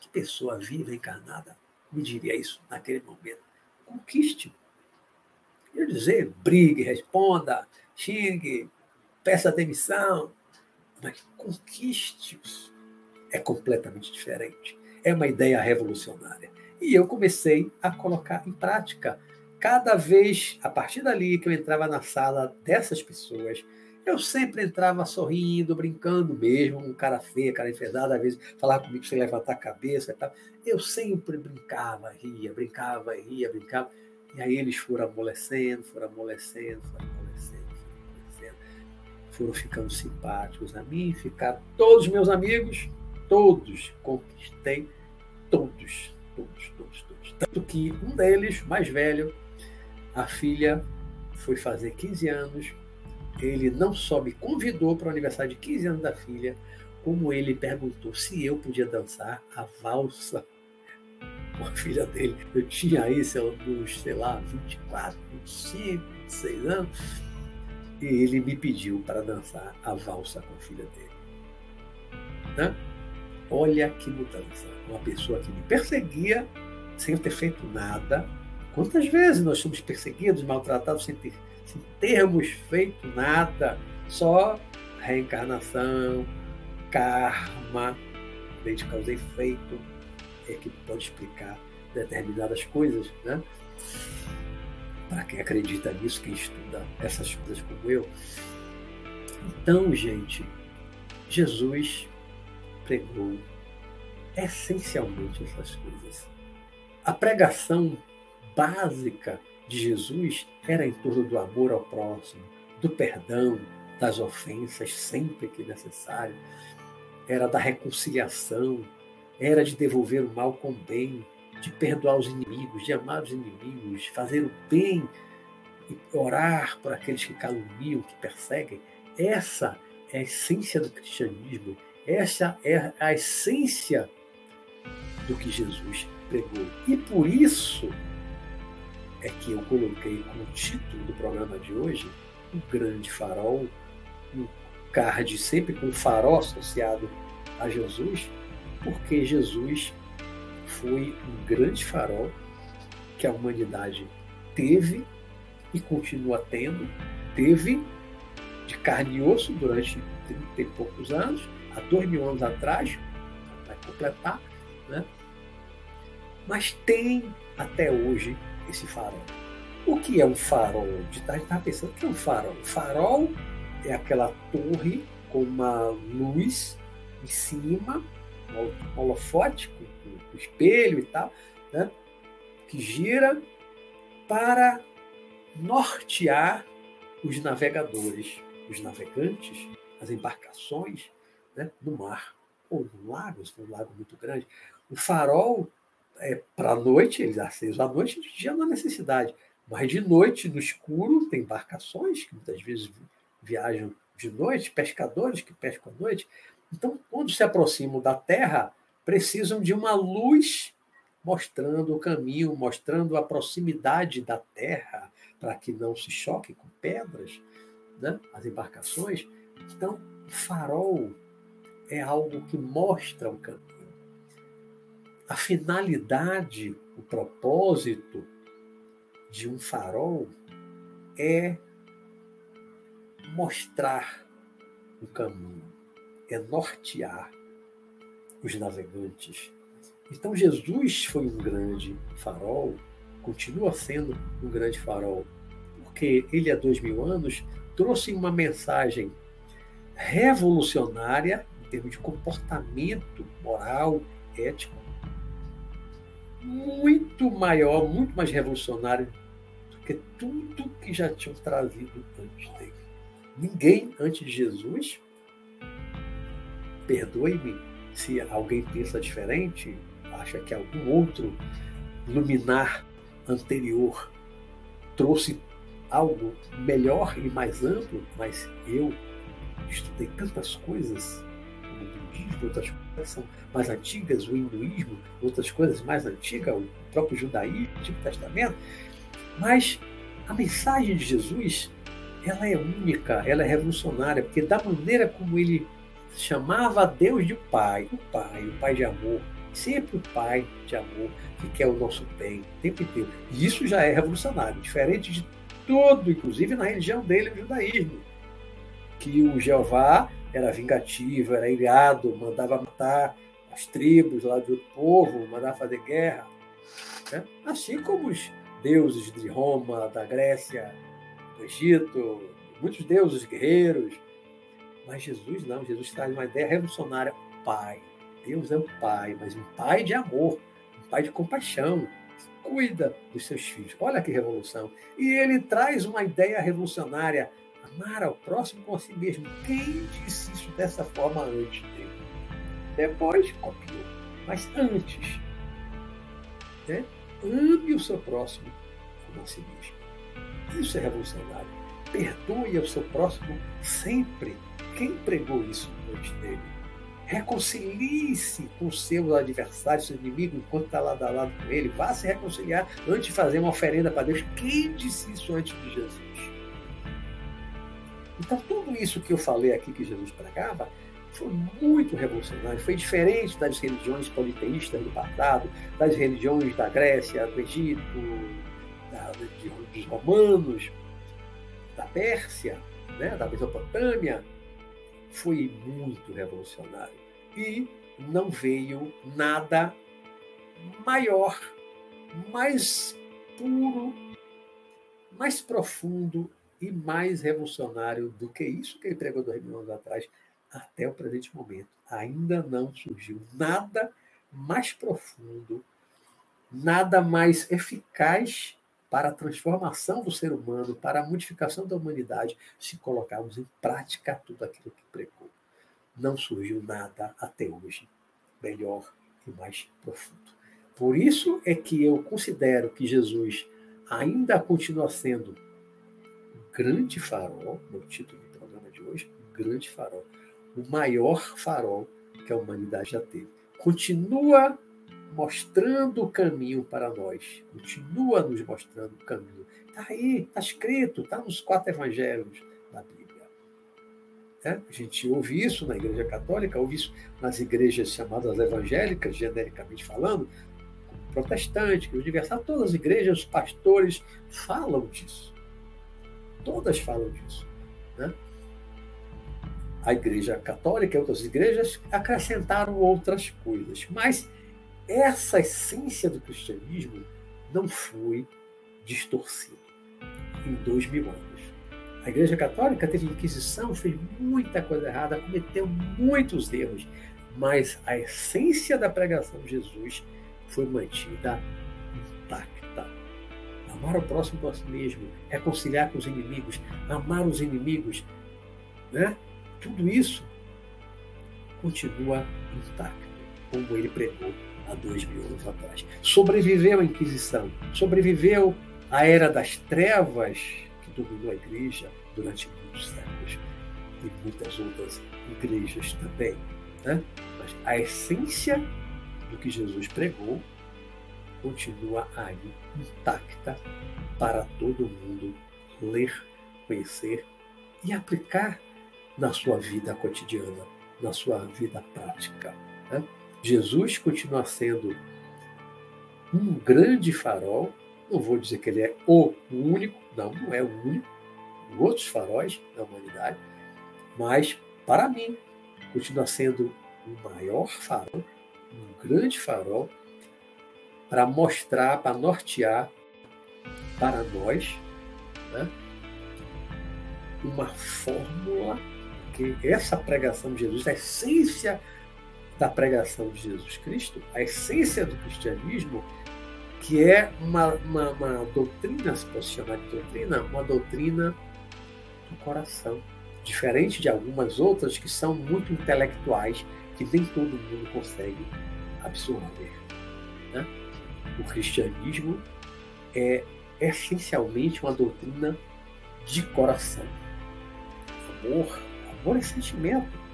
Que pessoa viva, encarnada, me diria isso naquele momento? Conquiste. Eu dizer, brigue, responda, xingue, peça demissão, mas conquiste-os. É completamente diferente. É uma ideia revolucionária. E eu comecei a colocar em prática. Cada vez, a partir dali que eu entrava na sala dessas pessoas, eu sempre entrava sorrindo, brincando mesmo, um cara feio, cara enfesado, às vezes falava comigo sem levantar a cabeça e tal. Eu sempre brincava, ria, brincava, ria, brincava. E aí eles foram amolecendo, foram amolecendo, foram amolecendo, foram amolecendo. Foram ficando simpáticos a mim, ficaram todos meus amigos, todos conquistei, todos, todos, todos, todos. Tanto que um deles, mais velho, a filha foi fazer 15 anos, ele não só me convidou para o aniversário de 15 anos da filha, como ele perguntou se eu podia dançar a valsa com a filha dele. Eu tinha aí, uns, sei lá, 24, 25, 26 anos, e ele me pediu para dançar a valsa com a filha dele. Né? Olha que mudança. Uma pessoa que me perseguia sem eu ter feito nada. Quantas vezes nós somos perseguidos, maltratados sem ter sem termos feito nada, só reencarnação, karma, lei de causa e efeito, é que pode explicar determinadas coisas, né? Para quem acredita nisso, quem estuda essas coisas como eu. Então, gente, Jesus pregou essencialmente essas coisas. A pregação básica de Jesus era em torno do amor ao próximo, do perdão, das ofensas sempre que necessário, era da reconciliação, era de devolver o mal com o bem, de perdoar os inimigos, de amar os inimigos, fazer o bem e orar por aqueles que caluniam, que perseguem. Essa é a essência do cristianismo, essa é a essência do que Jesus pregou. E por isso é que eu coloquei como título do programa de hoje o grande farol, um card sempre com farol associado a Jesus, porque Jesus foi um grande farol que a humanidade teve e continua tendo, teve de carne e osso durante 30 e poucos anos, há dois mil anos atrás, vai completar, né? mas tem até hoje esse farol. O que é um farol? De tarde estava pensando o que é um farol. Farol é aquela torre com uma luz em cima, um holofote com, com espelho e tal, né? que gira para nortear os navegadores, os navegantes, as embarcações né? no mar ou no lago, se for um lago muito grande. O farol é, para a noite, eles acesos à noite, de dia não há necessidade. Mas de noite, no escuro, tem embarcações que muitas vezes viajam de noite, pescadores que pescam à noite. Então, quando se aproximam da terra, precisam de uma luz mostrando o caminho, mostrando a proximidade da terra, para que não se choque com pedras, né? as embarcações. Então, o farol é algo que mostra o caminho. A finalidade, o propósito de um farol é mostrar o caminho, é nortear os navegantes. Então Jesus foi um grande farol, continua sendo um grande farol, porque ele há dois mil anos trouxe uma mensagem revolucionária em termos de comportamento moral, ético, muito maior, muito mais revolucionário do que tudo que já tinham trazido antes dele. Ninguém antes de Jesus, perdoe-me se alguém pensa diferente, acha que algum outro luminar anterior trouxe algo melhor e mais amplo, mas eu estudei tantas coisas, budismo, outras coisas são mais antigas, o hinduísmo, outras coisas mais antigas, o próprio judaísmo, o Antigo Testamento, mas a mensagem de Jesus ela é única, ela é revolucionária, porque da maneira como ele chamava Deus de Pai, o Pai, o Pai de amor, sempre o Pai de amor, que quer o nosso bem, o tempo inteiro. E isso já é revolucionário, diferente de tudo, inclusive na religião dele, o judaísmo, que o Jeová era vingativo, era irado, mandava matar as tribos lá do povo, mandava fazer guerra. Né? Assim como os deuses de Roma, da Grécia, do Egito, muitos deuses guerreiros. Mas Jesus não, Jesus traz uma ideia revolucionária, Pai. Deus é um pai, mas um pai de amor, um pai de compaixão, que cuida dos seus filhos. Olha que revolução. E ele traz uma ideia revolucionária, amar ao próximo com si mesmo. Quem disse isso dessa forma antes dele? Depois copiou. Mas antes, né? ame o seu próximo como a si mesmo. Isso é revolucionário. Perdoe ao seu próximo sempre. Quem pregou isso antes dele? Reconcilie-se com seus adversários, seus inimigos, enquanto está lado a lado com ele. Vá se reconciliar antes de fazer uma oferenda para Deus. Quem disse isso antes de Jesus? Então, tudo isso que eu falei aqui que Jesus pregava foi muito revolucionário. Foi diferente das religiões politeístas do passado, das religiões da Grécia, do Egito, da, de, dos romanos, da Pérsia, né, da Mesopotâmia foi muito revolucionário. E não veio nada maior, mais puro, mais profundo e mais revolucionário do que isso que ele pregou dois mil anos atrás até o presente momento. Ainda não surgiu nada mais profundo, nada mais eficaz para a transformação do ser humano, para a modificação da humanidade, se colocarmos em prática tudo aquilo que pregou. Não surgiu nada até hoje melhor e mais profundo. Por isso é que eu considero que Jesus ainda continua sendo grande farol, no título do programa de hoje, um grande farol, o maior farol que a humanidade já teve. Continua mostrando o caminho para nós. Continua nos mostrando o caminho. Está aí, está escrito, está nos quatro evangelhos da Bíblia. É? A gente ouve isso na Igreja Católica, ouve isso nas igrejas chamadas evangélicas, genericamente falando, protestante, universal, todas as igrejas, os pastores falam disso. Todas falam disso. Né? A Igreja Católica e outras igrejas acrescentaram outras coisas, mas essa essência do cristianismo não foi distorcida em dois mil anos. A Igreja Católica teve Inquisição, fez muita coisa errada, cometeu muitos erros, mas a essência da pregação de Jesus foi mantida. Amar o próximo por si mesmo, reconciliar com os inimigos, amar os inimigos, né? tudo isso continua intacto, como ele pregou há dois mil anos atrás. Sobreviveu à Inquisição, sobreviveu à Era das Trevas, que dominou a igreja durante muitos séculos, e muitas outras igrejas também. Né? Mas a essência do que Jesus pregou continua aí intacta para todo mundo ler, conhecer e aplicar na sua vida cotidiana, na sua vida prática. Né? Jesus continua sendo um grande farol, não vou dizer que ele é o único, não, não é o único, outros faróis da humanidade, mas para mim continua sendo o maior farol, um grande farol para mostrar, para nortear para nós né, uma fórmula que essa pregação de Jesus, a essência da pregação de Jesus Cristo, a essência do cristianismo, que é uma, uma, uma doutrina, se posso chamar de doutrina, uma doutrina do coração. Diferente de algumas outras que são muito intelectuais, que nem todo mundo consegue absorver. Né? O cristianismo é essencialmente uma doutrina de coração. Amor, amor é sentimento.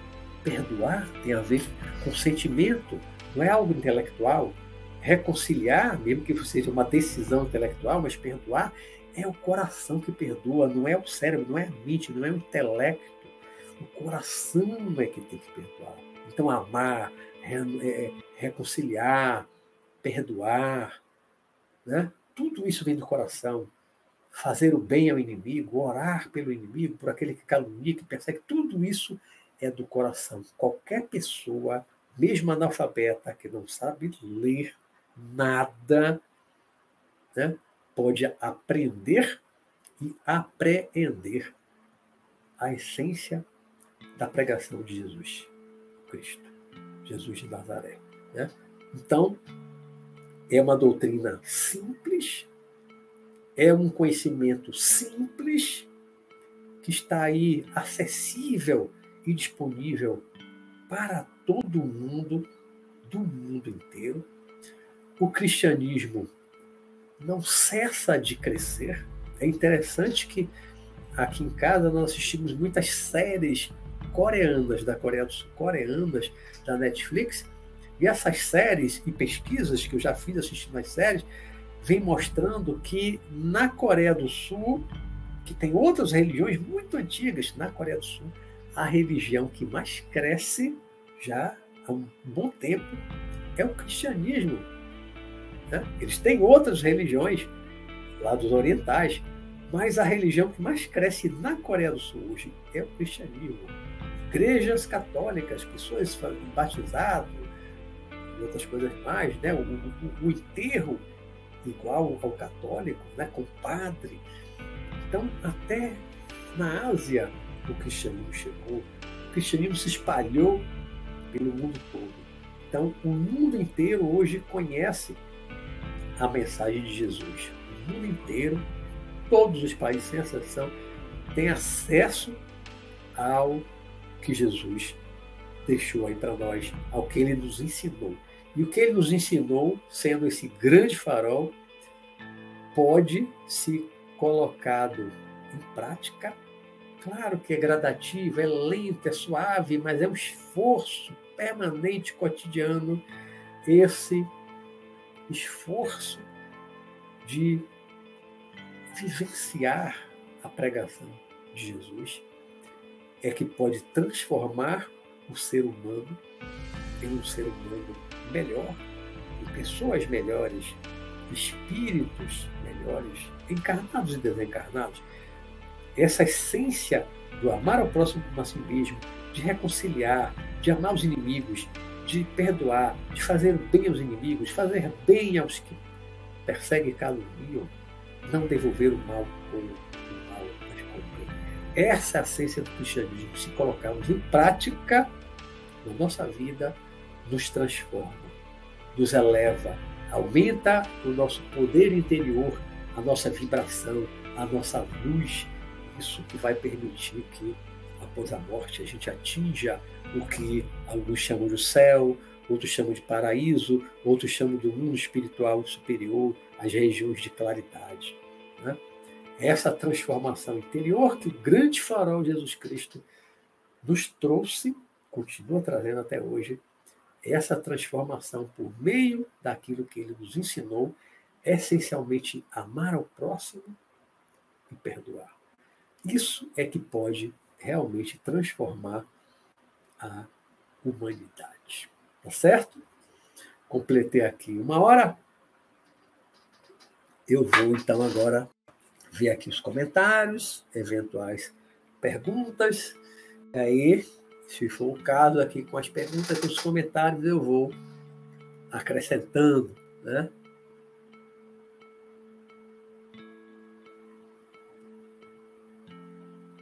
Perdoar tem a ver com sentimento, não é algo intelectual. Reconciliar, mesmo que seja uma decisão intelectual, mas perdoar é o coração que perdoa, não é o cérebro, não é a mente, não é o intelecto. O coração é que tem que perdoar. Então, amar, é, reconciliar, perdoar, né? tudo isso vem do coração. Fazer o bem ao inimigo, orar pelo inimigo, por aquele que calunia, que persegue, tudo isso é do coração. Qualquer pessoa, mesmo analfabeta, que não sabe ler nada, né? pode aprender e apreender a essência da pregação de Jesus Cristo, Jesus de Nazaré. Né? Então, é uma doutrina simples, é um conhecimento simples, que está aí acessível e disponível para todo mundo, do mundo inteiro. O cristianismo não cessa de crescer. É interessante que aqui em casa nós assistimos muitas séries coreanas da Coreia do Sul, coreanas da Netflix, e essas séries e pesquisas que eu já fiz assistindo as séries vem mostrando que na Coreia do Sul, que tem outras religiões muito antigas, na Coreia do Sul, a religião que mais cresce já há um bom tempo é o cristianismo. Né? Eles têm outras religiões lá dos orientais, mas a religião que mais cresce na Coreia do Sul hoje é o cristianismo. Igrejas católicas, pessoas batizadas outras coisas mais, né? o, o, o enterro igual ao católico, né? com padre. Então, até na Ásia, o cristianismo chegou, o cristianismo se espalhou pelo mundo todo. Então, o mundo inteiro hoje conhece a mensagem de Jesus. O mundo inteiro, todos os países, sem exceção, têm acesso ao que Jesus deixou aí para nós, ao que ele nos ensinou. E o que ele nos ensinou, sendo esse grande farol, pode ser colocado em prática. Claro que é gradativo, é lento, é suave, mas é um esforço permanente, cotidiano, esse esforço de vivenciar a pregação de Jesus é que pode transformar o ser humano em um ser humano melhor, pessoas melhores, espíritos melhores, encarnados e desencarnados. Essa essência do amar ao próximo como a si mesmo, de reconciliar, de amar os inimigos, de perdoar, de fazer bem aos inimigos, fazer bem aos que perseguem e caluniam, não devolver o mal com o mal, mas com o bem. Essa é a essência do cristianismo. Se colocarmos em prática na nossa vida, nos transforma, nos eleva, aumenta o nosso poder interior, a nossa vibração, a nossa luz. Isso que vai permitir que após a morte a gente atinja o que alguns chamam de céu, outros chamam de paraíso, outros chamam do mundo espiritual superior, as regiões de claridade. Né? Essa transformação interior que o grande farol Jesus Cristo nos trouxe, continua trazendo até hoje, essa transformação por meio daquilo que ele nos ensinou, essencialmente amar ao próximo e perdoar. Isso é que pode realmente transformar a humanidade. Tá certo? Completei aqui uma hora. Eu vou então agora ver aqui os comentários, eventuais perguntas. E aí, se for o caso, aqui com as perguntas e os comentários, eu vou acrescentando, né?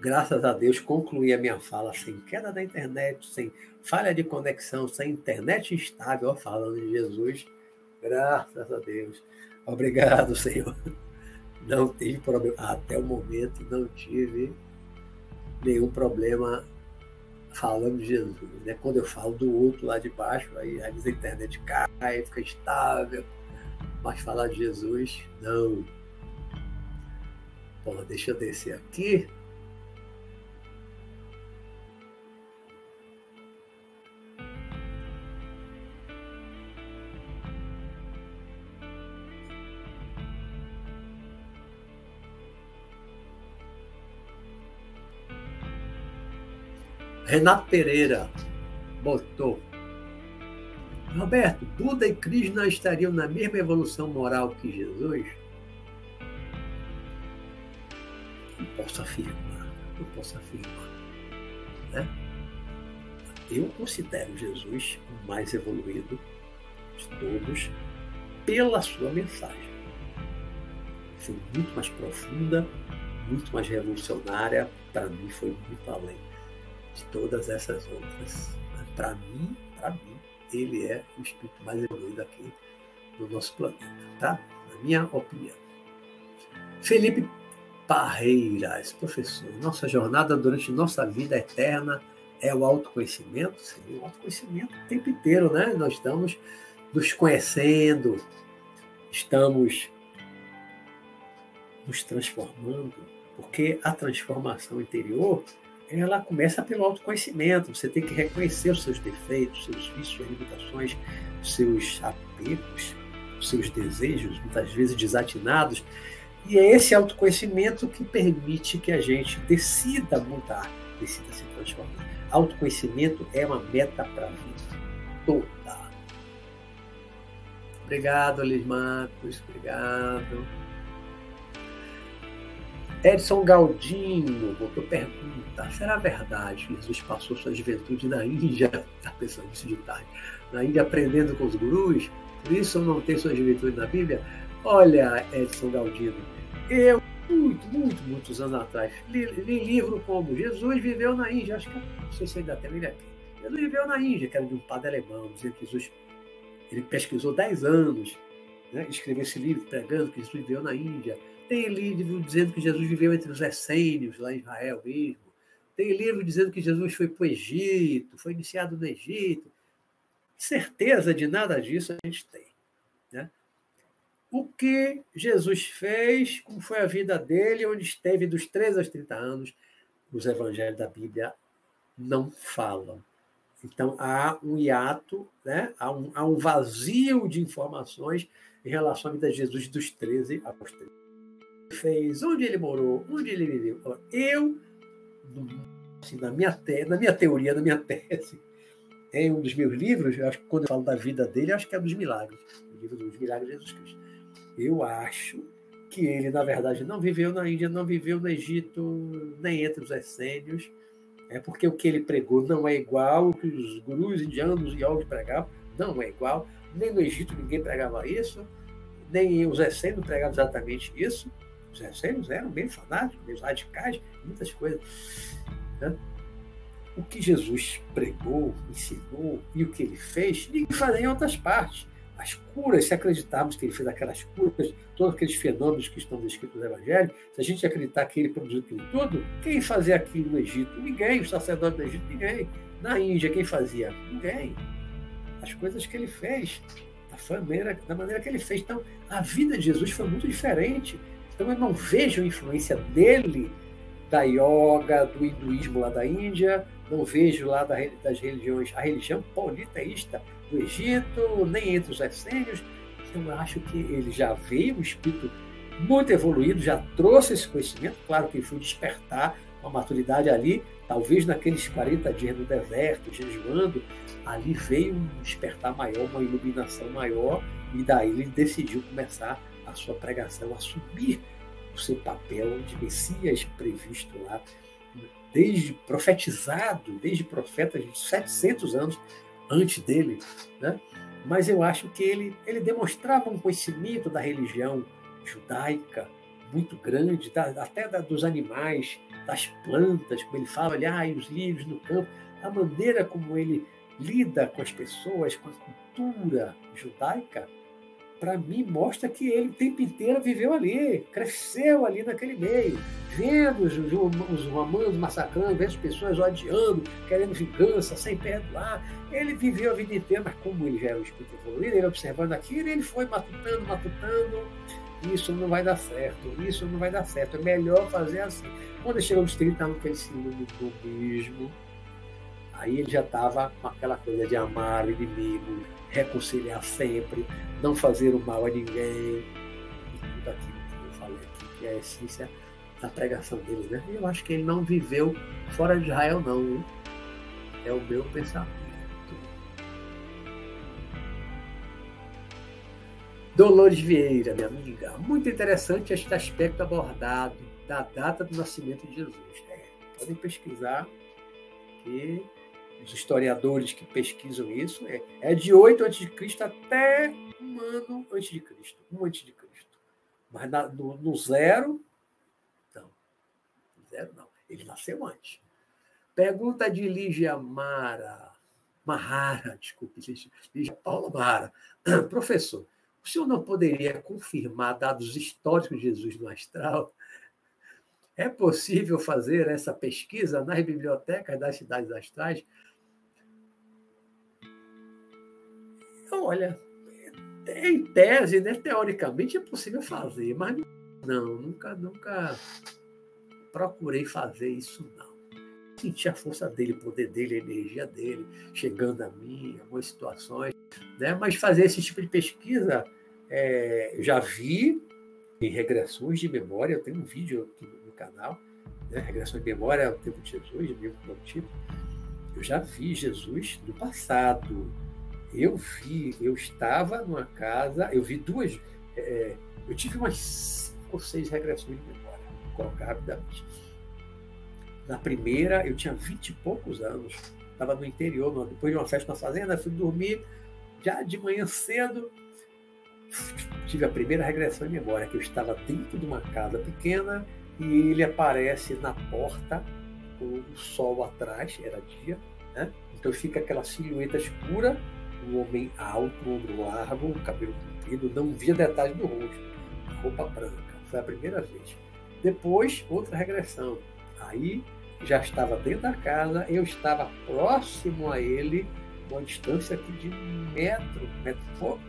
graças a Deus, concluí a minha fala sem queda da internet, sem falha de conexão, sem internet estável, falando de Jesus. Graças a Deus. Obrigado, Senhor. Não tive problema. Até o momento, não tive nenhum problema falando de Jesus. Né? Quando eu falo do outro lá de baixo, aí a internet cai, fica estável. Mas falar de Jesus, não. Bom, deixa eu descer aqui. Renato Pereira botou. Roberto, Buda e Krishna estariam na mesma evolução moral que Jesus? Não posso afirmar, não posso afirmar. Né? Eu considero Jesus o mais evoluído de todos pela sua mensagem. Foi muito mais profunda, muito mais revolucionária, para mim foi muito além de todas essas outras. Para mim, para mim, ele é o espírito mais evoluído aqui do nosso planeta, tá? Na minha opinião. Felipe Parreiras, professor, nossa jornada durante nossa vida eterna é o autoconhecimento? Sim, o autoconhecimento o tempo inteiro, né? Nós estamos nos conhecendo, estamos nos transformando, porque a transformação interior ela começa pelo autoconhecimento. Você tem que reconhecer os seus defeitos, seus vícios, suas limitações, seus apegos, seus desejos, muitas vezes desatinados. E é esse autoconhecimento que permite que a gente decida mudar, decida se transformar. Autoconhecimento é uma meta para a vida toda. Obrigado, Alice Marcos. Obrigado. Edson Galdino botou pergunta: será verdade que Jesus passou sua juventude na Índia? *laughs* Está pensando nisso de tarde. Na Índia aprendendo com os gurus? Por isso não tem sua juventude na Bíblia? Olha, Edson Galdino, eu, muito, muito, muitos anos atrás, li, li livro como Jesus viveu na Índia. Acho que não sei se ainda tem ele aqui. Jesus viveu na Índia, que era de um padre alemão, dizendo que Jesus ele pesquisou 10 anos, né, escreveu esse livro pregando que Jesus viveu na Índia tem livro dizendo que Jesus viveu entre os essênios, lá em Israel mesmo. Tem livro dizendo que Jesus foi para o Egito, foi iniciado no Egito. Certeza de nada disso a gente tem. Né? O que Jesus fez, como foi a vida dele, onde esteve dos 13 aos 30 anos, os evangelhos da Bíblia não falam. Então há um hiato, né? há, um, há um vazio de informações em relação à vida de Jesus dos 13 aos 30 fez, onde ele morou, onde ele viveu. Eu, assim, na, minha te, na minha teoria, na minha tese, em *laughs* um dos meus livros, acho que quando eu falo da vida dele, acho que é dos milagres, o livro dos milagres de Jesus Cristo. Eu acho que ele, na verdade, não viveu na Índia, não viveu no Egito, nem entre os essênios, é porque o que ele pregou não é igual ao que os gurus indianos e yogis pregavam, não é igual, nem no Egito ninguém pregava isso, nem os essênios pregavam exatamente isso, essênios eram bem fanáticos, bem radicais, muitas coisas. Né? O que Jesus pregou, ensinou e o que ele fez, ninguém fazia em outras partes. As curas, se acreditarmos que ele fez aquelas curas, todos aqueles fenômenos que estão descritos no Evangelho, se a gente acreditar que ele produziu aquilo tudo, quem fazia aquilo no Egito? Ninguém. Os sacerdotes do Egito, ninguém. Na Índia, quem fazia? Ninguém. As coisas que ele fez, da maneira, da maneira que ele fez. Então, a vida de Jesus foi muito diferente. Então eu não vejo influência dele da yoga, do hinduísmo lá da Índia, não vejo lá das religiões, a religião politeísta do Egito, nem entre os essênios. Então, eu acho que ele já veio, um espírito muito evoluído, já trouxe esse conhecimento. Claro que foi despertar uma maturidade ali, talvez naqueles 40 dias no deserto, jejuando, ali veio um despertar maior, uma iluminação maior, e daí ele decidiu começar a sua pregação, assumir o seu papel de Messias previsto lá, desde profetizado, desde profetas de 700 anos antes dele, né? Mas eu acho que ele, ele demonstrava um conhecimento da religião judaica muito grande, até dos animais, das plantas, como ele fala ali, ah, os lírios no campo, a maneira como ele lida com as pessoas, com a cultura judaica, para mim, mostra que ele o tempo inteiro viveu ali, cresceu ali naquele meio, vendo os, os romanos massacrando, vendo as pessoas odiando, querendo vingança, sem perdoar. Ele viveu a vida inteira, mas como ele já era um espírito evoluído, ele observando aquilo, ele foi matutando, matutando. Isso não vai dar certo, isso não vai dar certo, é melhor fazer assim. Quando chegou aos 30 anos, que ele se iluminou mesmo, aí ele já estava com aquela coisa de amar o inimigo, reconciliar sempre, não fazer o mal a ninguém, tudo aquilo que eu falei aqui, que é a essência da pregação dele, né? Eu acho que ele não viveu fora de Israel, não. Hein? É o meu pensamento. Dolores Vieira, minha amiga, muito interessante este aspecto abordado da data do nascimento de Jesus. É, podem pesquisar que os historiadores que pesquisam isso, é, é de 8 a.C. até um ano antes de Cristo. Um antes de Cristo. Mas na, no, no, zero, não. Zero não. Ele nasceu antes. Pergunta de Lígia Mara. Mahara, desculpe, Lígia Paula Mahara. *clears throat* Professor, o senhor não poderia confirmar dados históricos de Jesus no astral? É possível fazer essa pesquisa nas bibliotecas das cidades astrais Então, olha, em tese, né, teoricamente é possível fazer, mas não, nunca, nunca procurei fazer isso, não. Senti a força dele, o poder dele, a energia dele chegando a mim em algumas situações, né? mas fazer esse tipo de pesquisa, é, já vi em regressões de memória, eu tenho um vídeo aqui no canal, né? regressões de memória ao tempo de Jesus, livro do tipo. Eu já vi Jesus do passado, eu vi, eu estava numa casa, eu vi duas, é, eu tive umas cinco ou seis regressões de memória, vou colocar rapidamente. Na primeira, eu tinha vinte e poucos anos, estava no interior, depois de uma festa na fazenda, fui dormir, já de manhã cedo, tive a primeira regressão de memória, que eu estava dentro de uma casa pequena e ele aparece na porta o sol atrás, era dia, né? então fica aquela silhueta escura um homem alto, ombro largo, cabelo comprido, não via detalhes do rosto, roupa branca. Foi a primeira vez. Depois, outra regressão. Aí já estava dentro da casa, eu estava próximo a ele, uma distância aqui de metro, metro pouco,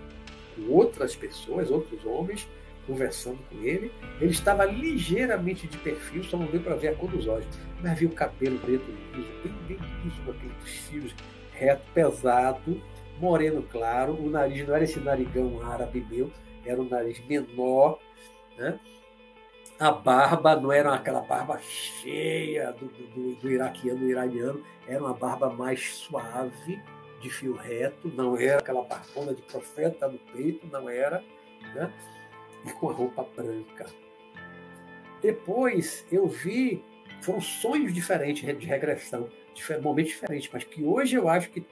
com outras pessoas, outros homens, conversando com ele. Ele estava ligeiramente de perfil, só não deu para ver a cor dos olhos, mas vi o cabelo dentro bem, bem liso, com aqueles fios reto, pesado, moreno claro, o nariz não era esse narigão árabe meu, era um nariz menor, né? A barba não era aquela barba cheia do, do, do iraquiano, iraniano, era uma barba mais suave, de fio reto, não era aquela barbona de profeta no peito, não era, né? e com a roupa branca. Depois eu vi, foram sonhos diferentes de regressão, momentos diferentes, mas que hoje eu acho que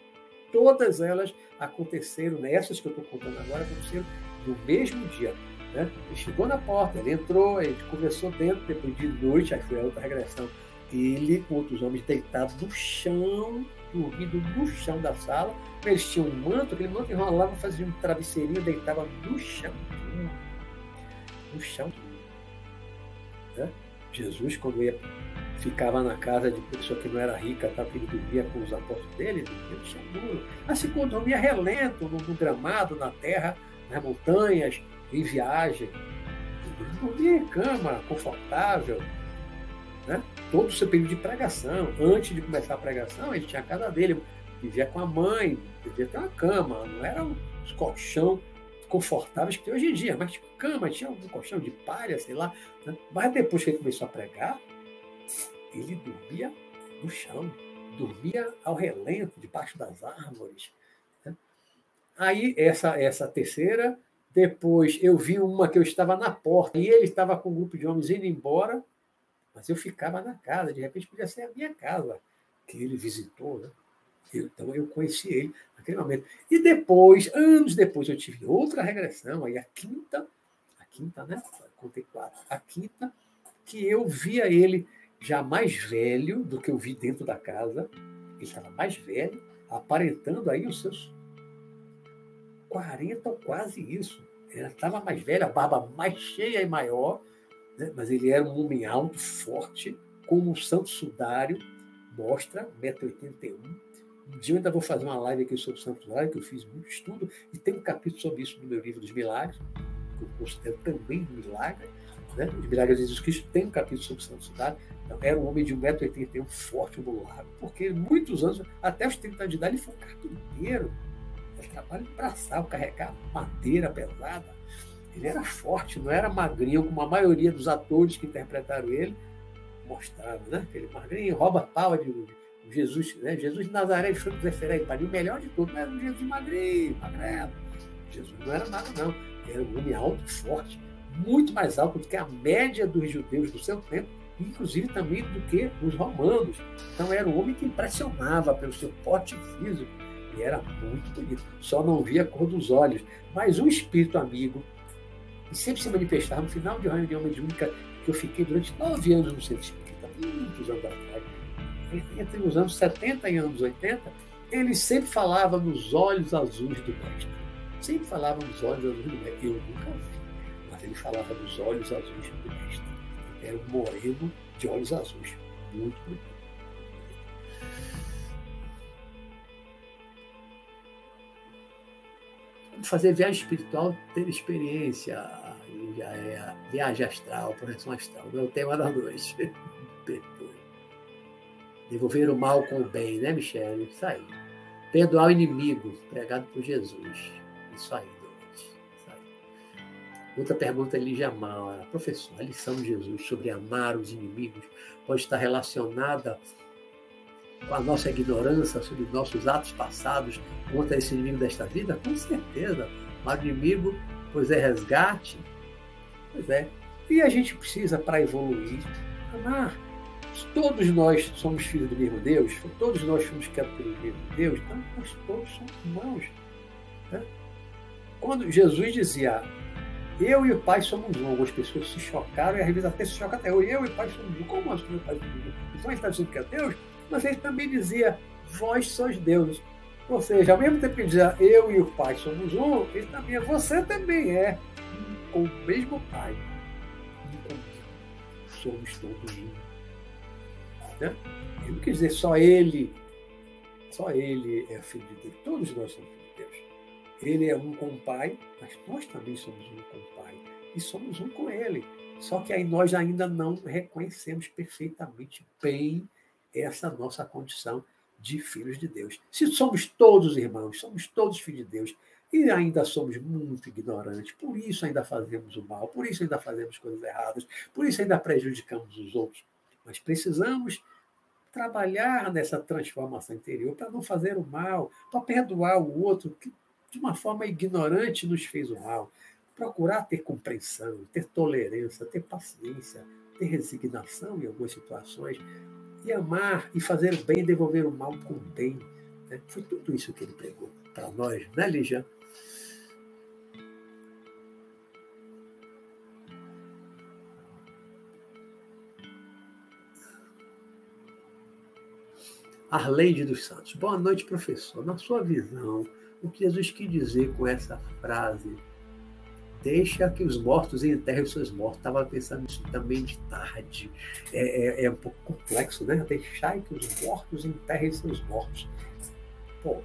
todas elas aconteceram, nessas que eu estou contando agora, aconteceram no mesmo dia. Né? Ele chegou na porta, ele entrou, a gente conversou dentro, depois de noite, aí foi a outra regressão. Ele com outros homens deitados no chão, dormindo no chão da sala. Eles um manto, aquele manto enrolava, fazia um travesseirinho, deitava no chão. No chão. Né? Jesus, quando ia ficava na casa de pessoa que não era rica, tá, ele dormia com os apóstolos dele, dormia no duro. Assim como dormia relento, no, no, gramado, na terra, nas montanhas, em viagem. Dormia em cama, confortável. Né? Todo o seu período de pregação. Antes de começar a pregação, ele tinha a casa dele, vivia com a mãe, vivia ter uma cama, não era um colchão confortáveis que tem hoje em dia, mas cama, tinha algum colchão de palha, sei lá. Né? Mas depois que ele começou a pregar, ele dormia no chão, dormia ao relento, debaixo das árvores. Né? Aí, essa, essa terceira, depois eu vi uma que eu estava na porta e ele estava com um grupo de homens indo embora, mas eu ficava na casa, de repente podia ser a minha casa que ele visitou. Né? Então eu conheci ele naquele momento. E depois, anos depois, eu tive outra regressão, aí a quinta, a quinta, né? Contei quatro. A quinta, que eu via ele já mais velho do que eu vi dentro da casa. Ele estava mais velho, aparentando aí os seus 40 ou quase isso. Ele estava mais velho, a barba mais cheia e maior, né? mas ele era um homem alto, forte, com um santo sudário, mostra, 1,81m, um dia eu ainda vou fazer uma live aqui sobre o santuário, que eu fiz muito estudo, e tem um capítulo sobre isso no meu livro dos milagres, que eu considero também um milagre. Né? Os milagres de Jesus Cristo tem um capítulo sobre o santuário. Então, era um homem de 1,81m, forte no lago, porque muitos anos, até os 30 anos de idade, ele foi carpinteiro. Ele trabalha em braçal, carregar madeira pesada. Ele era forte, não era magrinho, como a maioria dos atores que interpretaram ele mostravam, né? Aquele magrinho, rouba pau de Jesus, né? Jesus de Nazaré de para o melhor de tudo, não era um Jesus magrinho, magrelo. Jesus não era nada, não. Era um homem alto, forte, muito mais alto do que a média dos judeus do seu tempo, inclusive também do que os romanos. Então era um homem que impressionava pelo seu porte físico e era muito bonito. Só não via a cor dos olhos, mas um espírito amigo e sempre se manifestava no final de reunião mediúnica que eu fiquei durante nove anos no centro espírita, muitos anos atrás entre os anos 70 e anos 80, ele sempre falava nos olhos azuis do mestre. Sempre falava nos olhos azuis do mestre. Eu nunca vi, mas ele falava nos olhos azuis do mestre. Era um moreno de olhos azuis. Muito bonito. Fazer viagem espiritual, ter experiência, é viagem astral, projeção astral, não é o tema da noite. *laughs* Devolver o mal com o bem, né, Michele? Isso aí. Perdoar o inimigo, pregado por Jesus. Isso aí. Outra pergunta ali, Jamal. Professor, a lição de Jesus sobre amar os inimigos pode estar relacionada com a nossa ignorância sobre nossos atos passados contra esse inimigo desta vida? Com certeza. Amar o inimigo, pois é resgate. Pois é. E a gente precisa, para evoluir, amar todos nós somos filhos do mesmo Deus, todos nós fomos criados pelo mesmo Deus, então nós todos somos irmãos. Né? Quando Jesus dizia, eu e o Pai somos um, algumas pessoas se chocaram e às vezes até se chocam até eu, eu e o Pai somos um. Como assim o Pai somos um? Então ele está dizendo que é Deus, mas ele também dizia, vós sois deuses. Ou seja, ao mesmo tempo que ele dizia, eu e o Pai somos um, ele também, você também é, com o mesmo Pai. Somos todos um. Né? Ele não quer dizer só ele, só ele é filho de Deus. Todos nós somos filhos de Deus. Ele é um com o Pai, mas nós também somos um com o Pai. E somos um com Ele. Só que aí nós ainda não reconhecemos perfeitamente bem essa nossa condição de filhos de Deus. Se somos todos irmãos, somos todos filhos de Deus, e ainda somos muito ignorantes, por isso ainda fazemos o mal, por isso ainda fazemos coisas erradas, por isso ainda prejudicamos os outros. Mas precisamos trabalhar nessa transformação interior para não fazer o mal, para perdoar o outro de uma forma ignorante nos fez o mal. Procurar ter compreensão, ter tolerância, ter paciência, ter resignação em algumas situações, e amar e fazer o bem, devolver o mal com o bem. Né? Foi tudo isso que ele pregou para nós, né, Lígia? Arleide dos Santos. Boa noite, professor. Na sua visão, o que Jesus quis dizer com essa frase? Deixa que os mortos enterrem os seus mortos. Estava pensando nisso também de tarde. É, é, é, um pouco complexo, né? Deixar que os mortos enterrem seus mortos. Pô,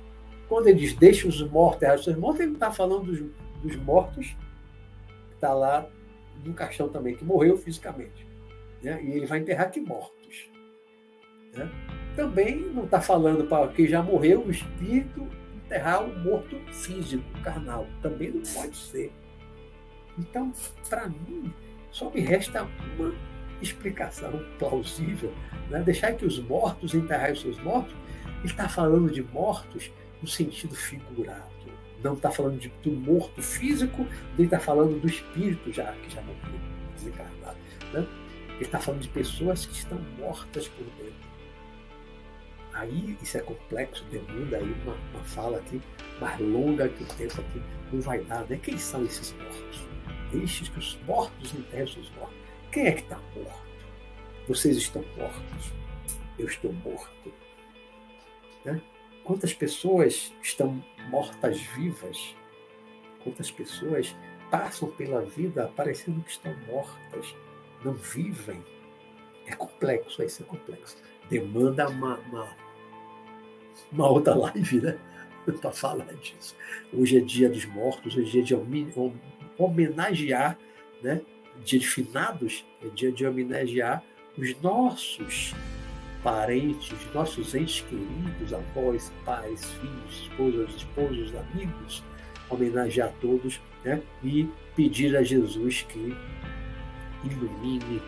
quando ele diz deixa os mortos enterrar os seus mortos, ele não está falando dos, dos mortos que está lá no caixão também, que morreu fisicamente. Né? E ele vai enterrar que mortos. Né? também não está falando para quem já morreu, o espírito enterrar o morto físico, carnal. Também não pode ser. Então, para mim, só me resta uma explicação plausível. Né? Deixar que os mortos enterrarem os seus mortos, ele está falando de mortos no sentido figurado. Não está falando de, do morto físico, nem está falando do espírito já, que já morreu, desencarnado. Né? Ele está falando de pessoas que estão mortas por dentro. Aí isso é complexo, demanda aí uma, uma fala aqui mais longa que o tempo aqui não vai dar. Né? Quem são esses mortos? Deixe que os mortos enterrem os mortos. Quem é que está morto? Vocês estão mortos. Eu estou morto. Né? Quantas pessoas estão mortas-vivas? Quantas pessoas passam pela vida parecendo que estão mortas, não vivem? É complexo, isso é complexo. Demanda uma, uma, uma outra live, né? *laughs* Para falar disso. Hoje é dia dos mortos, hoje é dia de homenagear, né? dia de finados, é dia de homenagear os nossos parentes, nossos entes queridos, avós, pais, filhos, esposas, esposos, amigos, homenagear todos né? e pedir a Jesus que ilumine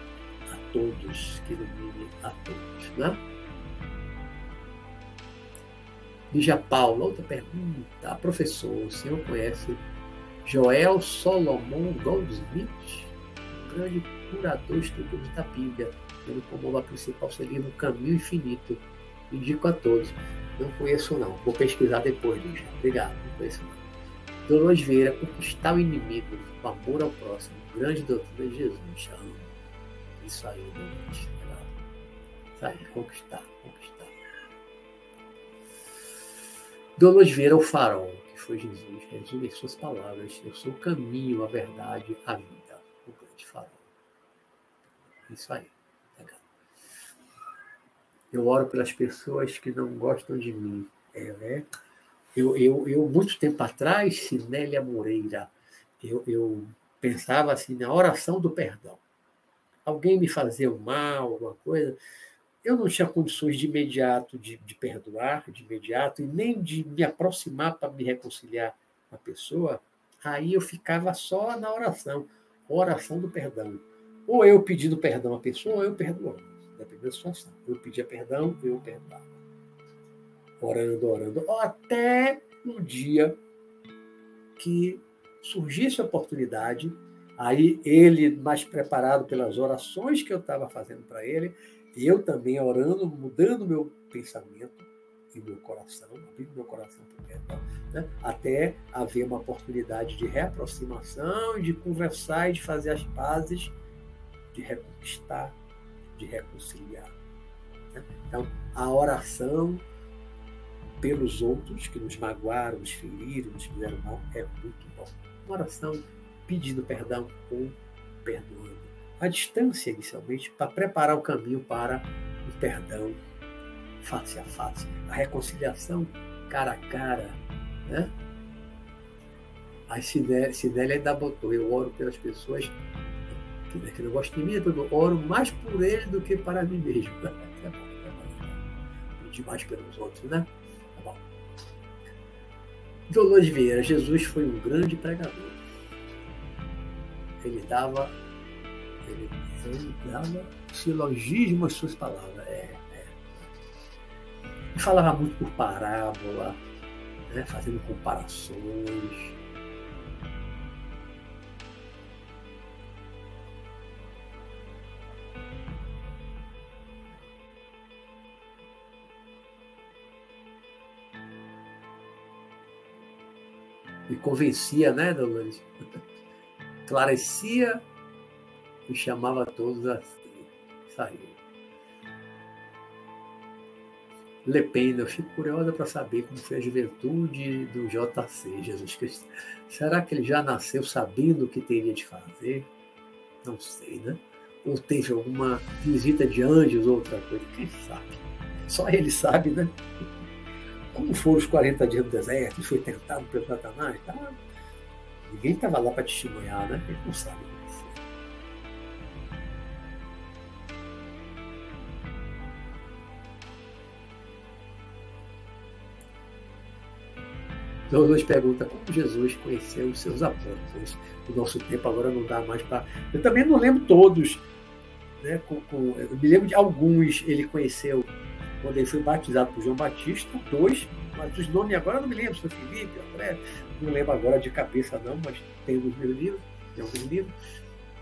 todos, que ilumine a todos. Né? Lígia Paula, outra pergunta. Professor, o senhor conhece Joel Solomon Goldsmith, um grande curador estudioso da Bíblia, tendo como obra principal seu livro Caminho Infinito. Indico a todos. Não conheço não. Vou pesquisar depois, Lígia. Obrigado, não conheço não. Dolores Vieira, conquistar o inimigo, o amor ao próximo, grande doutrina de Jesus. Amo. Isso aí, Dolores. Isso aí, conquistar, conquistar. Dolores Vieira, o farol foi Jesus, resume suas palavras. Eu sou o caminho, a verdade, a vida. O grande farol. Isso aí. Legal. Eu oro pelas pessoas que não gostam de mim. É, né? Eu, eu, eu, muito tempo atrás, Sinélia Moreira, eu, eu pensava assim na oração do perdão. Alguém me um mal, alguma coisa, eu não tinha condições de imediato de, de perdoar, de imediato, e nem de me aproximar para me reconciliar com a pessoa, aí eu ficava só na oração, oração do perdão. Ou eu pedindo perdão à pessoa, ou eu perdoando, dependendo da situação. Eu pedia perdão, eu perdoava. Orando, orando, até um dia que surgisse a oportunidade, aí ele, mais preparado pelas orações que eu estava fazendo para ele, eu também orando, mudando meu pensamento e meu coração, abrindo meu coração para o né? até haver uma oportunidade de reaproximação, de conversar e de fazer as pazes, de reconquistar, de reconciliar. Né? Então, a oração pelos outros que nos magoaram, nos feriram, nos fizeram mal, é muito bom. Uma oração pedindo perdão ou perdoando a distância inicialmente para preparar o caminho para o perdão face a face, a reconciliação cara a cara. Né? A Sinélia ainda botou, eu oro pelas pessoas que, né, que não gostam de mim, eu oro mais por ele do que para mim mesmo. É bom, é bom. Pedir mais pelos outros, né? Tá bom. Dolores Vieira, Jesus foi um grande pregador. Ele dava ele, ele dava silogismo às suas palavras. É, é. Ele falava muito por parábola, né, fazendo comparações. E convencia, né, Dolores? *laughs* Clarecia e chamava todos a sair. Le Pen, eu fico curiosa para saber como foi a juventude do JC, Jesus Cristo. Será que ele já nasceu sabendo o que teria de fazer? Não sei, né? Ou teve alguma visita de anjos ou outra coisa? Quem sabe? Só ele sabe, né? Como foram os 40 dias no deserto? Foi tentado pelo Satanás? Tá? Ninguém estava lá para testemunhar, né? Eles não sabem. É então nos pergunta como Jesus conheceu os seus apóstolos. O nosso tempo agora não dá mais para. Eu também não lembro todos. Né, com, com... eu me lembro de alguns ele conheceu quando ele foi batizado por João Batista, dois mas os nomes agora eu não me lembro, São Felipe, André, não lembro agora de cabeça não, mas tem alguns livros, tem alguns livros,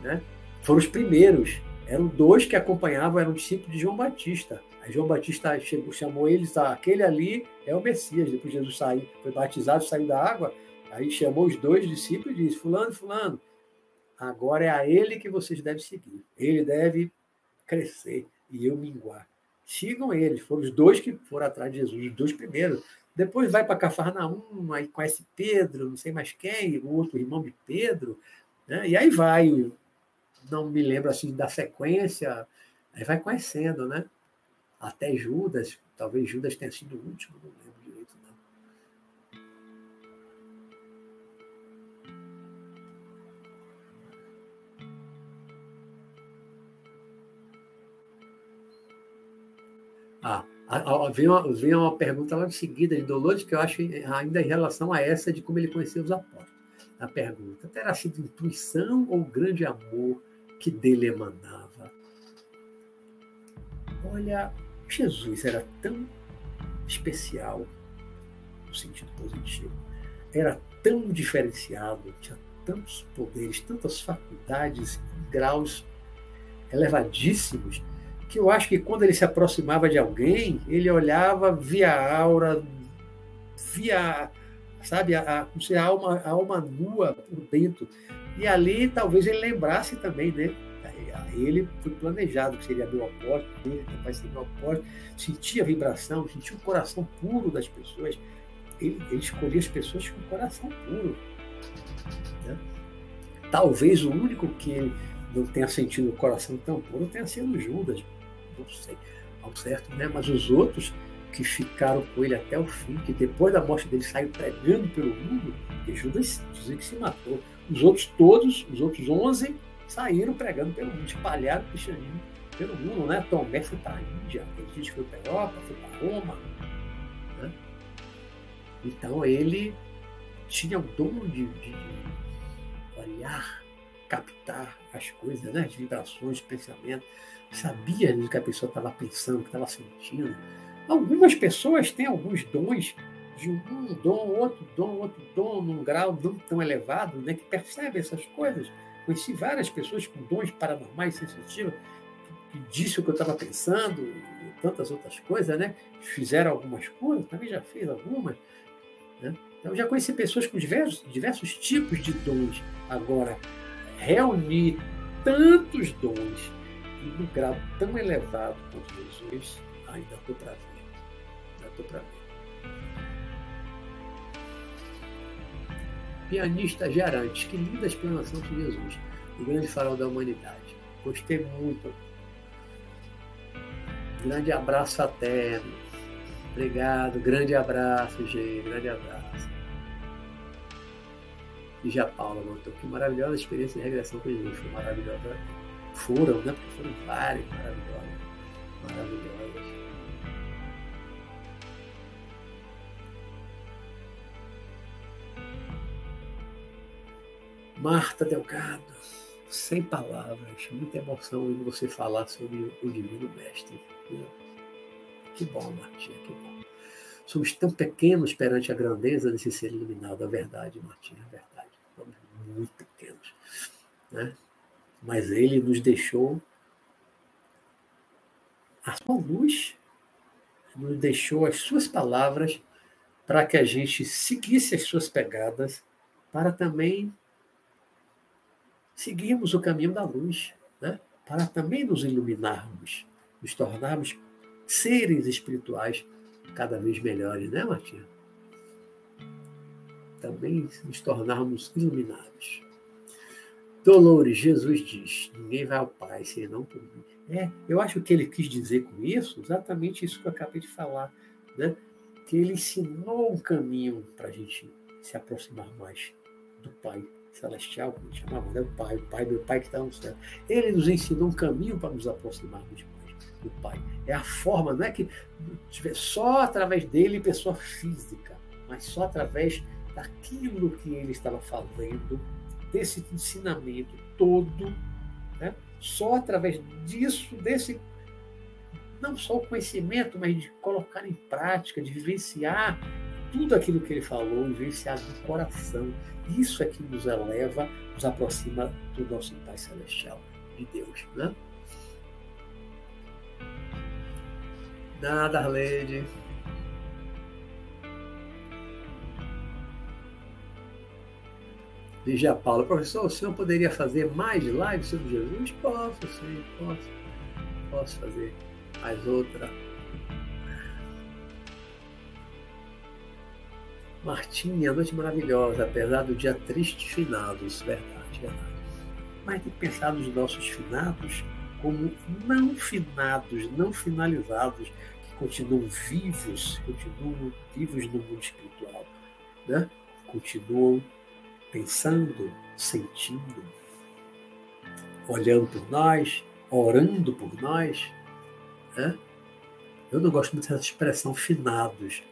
né? Foram os primeiros, eram dois que acompanhavam, eram discípulos de João Batista. Aí João Batista chegou, chamou eles, tá, aquele ali é o Messias, depois Jesus saiu, foi batizado, saiu da água, aí chamou os dois discípulos e disse, fulano, fulano, agora é a ele que vocês devem seguir. Ele deve crescer e eu minguar sigam eles. Foram os dois que foram atrás de Jesus, os dois primeiros. Depois vai para Cafarnaum, aí conhece Pedro, não sei mais quem, o outro irmão de Pedro, né? e aí vai. Não me lembro assim da sequência, aí vai conhecendo, né? Até Judas, talvez Judas tenha sido o último, não lembro. Ah, vem uma, vem uma pergunta logo em seguida de Dolores, que eu acho ainda em relação a essa de como ele conheceu os apóstolos. A pergunta: terá sido intuição ou grande amor que dele emanava? Olha, Jesus era tão especial, no sentido positivo, era tão diferenciado, tinha tantos poderes, tantas faculdades, graus elevadíssimos que eu acho que quando ele se aproximava de alguém, ele olhava via a aura, via, sabe, a, a, a, alma, a alma nua por dentro. E ali talvez ele lembrasse também, né? Ele foi planejado que seria meu apóstolo, ele vai ser meu apóstolo, sentia a vibração, sentia o coração puro das pessoas. Ele, ele escolhia as pessoas com o coração puro. Né? Talvez o único que ele não tenha sentido o coração tão puro tenha sido Judas, não sei ao certo, né? mas os outros que ficaram com ele até o fim, que depois da morte dele saiu pregando pelo mundo, porque Judas dizia que se matou. Os outros todos, os outros 11, saíram pregando pelo mundo, espalharam o cristianismo pelo mundo, né? Tomé foi para a Índia, disse que foi para a Europa, foi para Roma. Né? Então ele tinha o dom de, de, de olhar, captar as coisas, né? as vibrações, os pensamentos sabia do que a pessoa estava pensando, que estava sentindo. Algumas pessoas têm alguns dons de um dom, outro dom, outro dom, num grau não tão elevado, né, que percebem essas coisas. Conheci várias pessoas com dons paranormais sensitivos que, que disse o que eu estava pensando e tantas outras coisas, né? Fizeram algumas coisas, também já fiz algumas. Né? Então, já conheci pessoas com diversos, diversos tipos de dons. Agora, reunir tantos dons num grau tão elevado quanto Jesus, ainda estou para ver. Ainda estou para ver. Pianista Gerantes, que linda explanação de Jesus, o grande farol da humanidade. Gostei muito. Grande abraço fraterno. Obrigado, grande abraço, gente. Grande abraço. E já Paula que maravilhosa experiência de regressão com Jesus. Foi maravilhosa foram, né? Porque foram várias maravilhosas. Maravilhosas. Marta Delgado, sem palavras, muita emoção ouvindo você falar sobre o Divino Mestre. Que bom, Martinha, que bom. Somos tão pequenos perante a grandeza desse ser iluminado, a verdade, Martinha, a verdade. Somos muito pequenos. Né? Mas ele nos deixou a sua luz, nos deixou as suas palavras para que a gente seguisse as suas pegadas, para também seguirmos o caminho da luz, né? para também nos iluminarmos, nos tornarmos seres espirituais cada vez melhores, né, Martinha? Também nos tornarmos iluminados. Dolores, Jesus diz: ninguém vai ao Pai se não por mim. É, eu acho que ele quis dizer com isso exatamente isso que eu acabei de falar, né? Que ele ensinou um caminho para a gente se aproximar mais do Pai celestial, como chamava, né? O Pai, o Pai, meu Pai que está no céu. Ele nos ensinou um caminho para nos aproximarmos mais do Pai. É a forma, não é que só através dele, pessoa física, mas só através daquilo que ele estava fazendo, desse ensinamento todo, né? só através disso, desse não só o conhecimento, mas de colocar em prática, de vivenciar tudo aquilo que ele falou, vivenciar no coração. Isso é que nos eleva, nos aproxima do nosso Pai Celestial, de Deus. Né? Nada, Arlene. Ligia Paula, professor, o senhor poderia fazer mais lives sobre Jesus? Posso, sim, posso. Posso fazer mais outra. Martinha, noite maravilhosa, apesar do dia triste finados, verdade, verdade. Mas tem que pensar nos nossos finados como não finados, não finalizados, que continuam vivos, continuam vivos no mundo espiritual, né? continuam pensando, sentindo, olhando por nós, orando por nós. Né? Eu não gosto muito dessa expressão finados,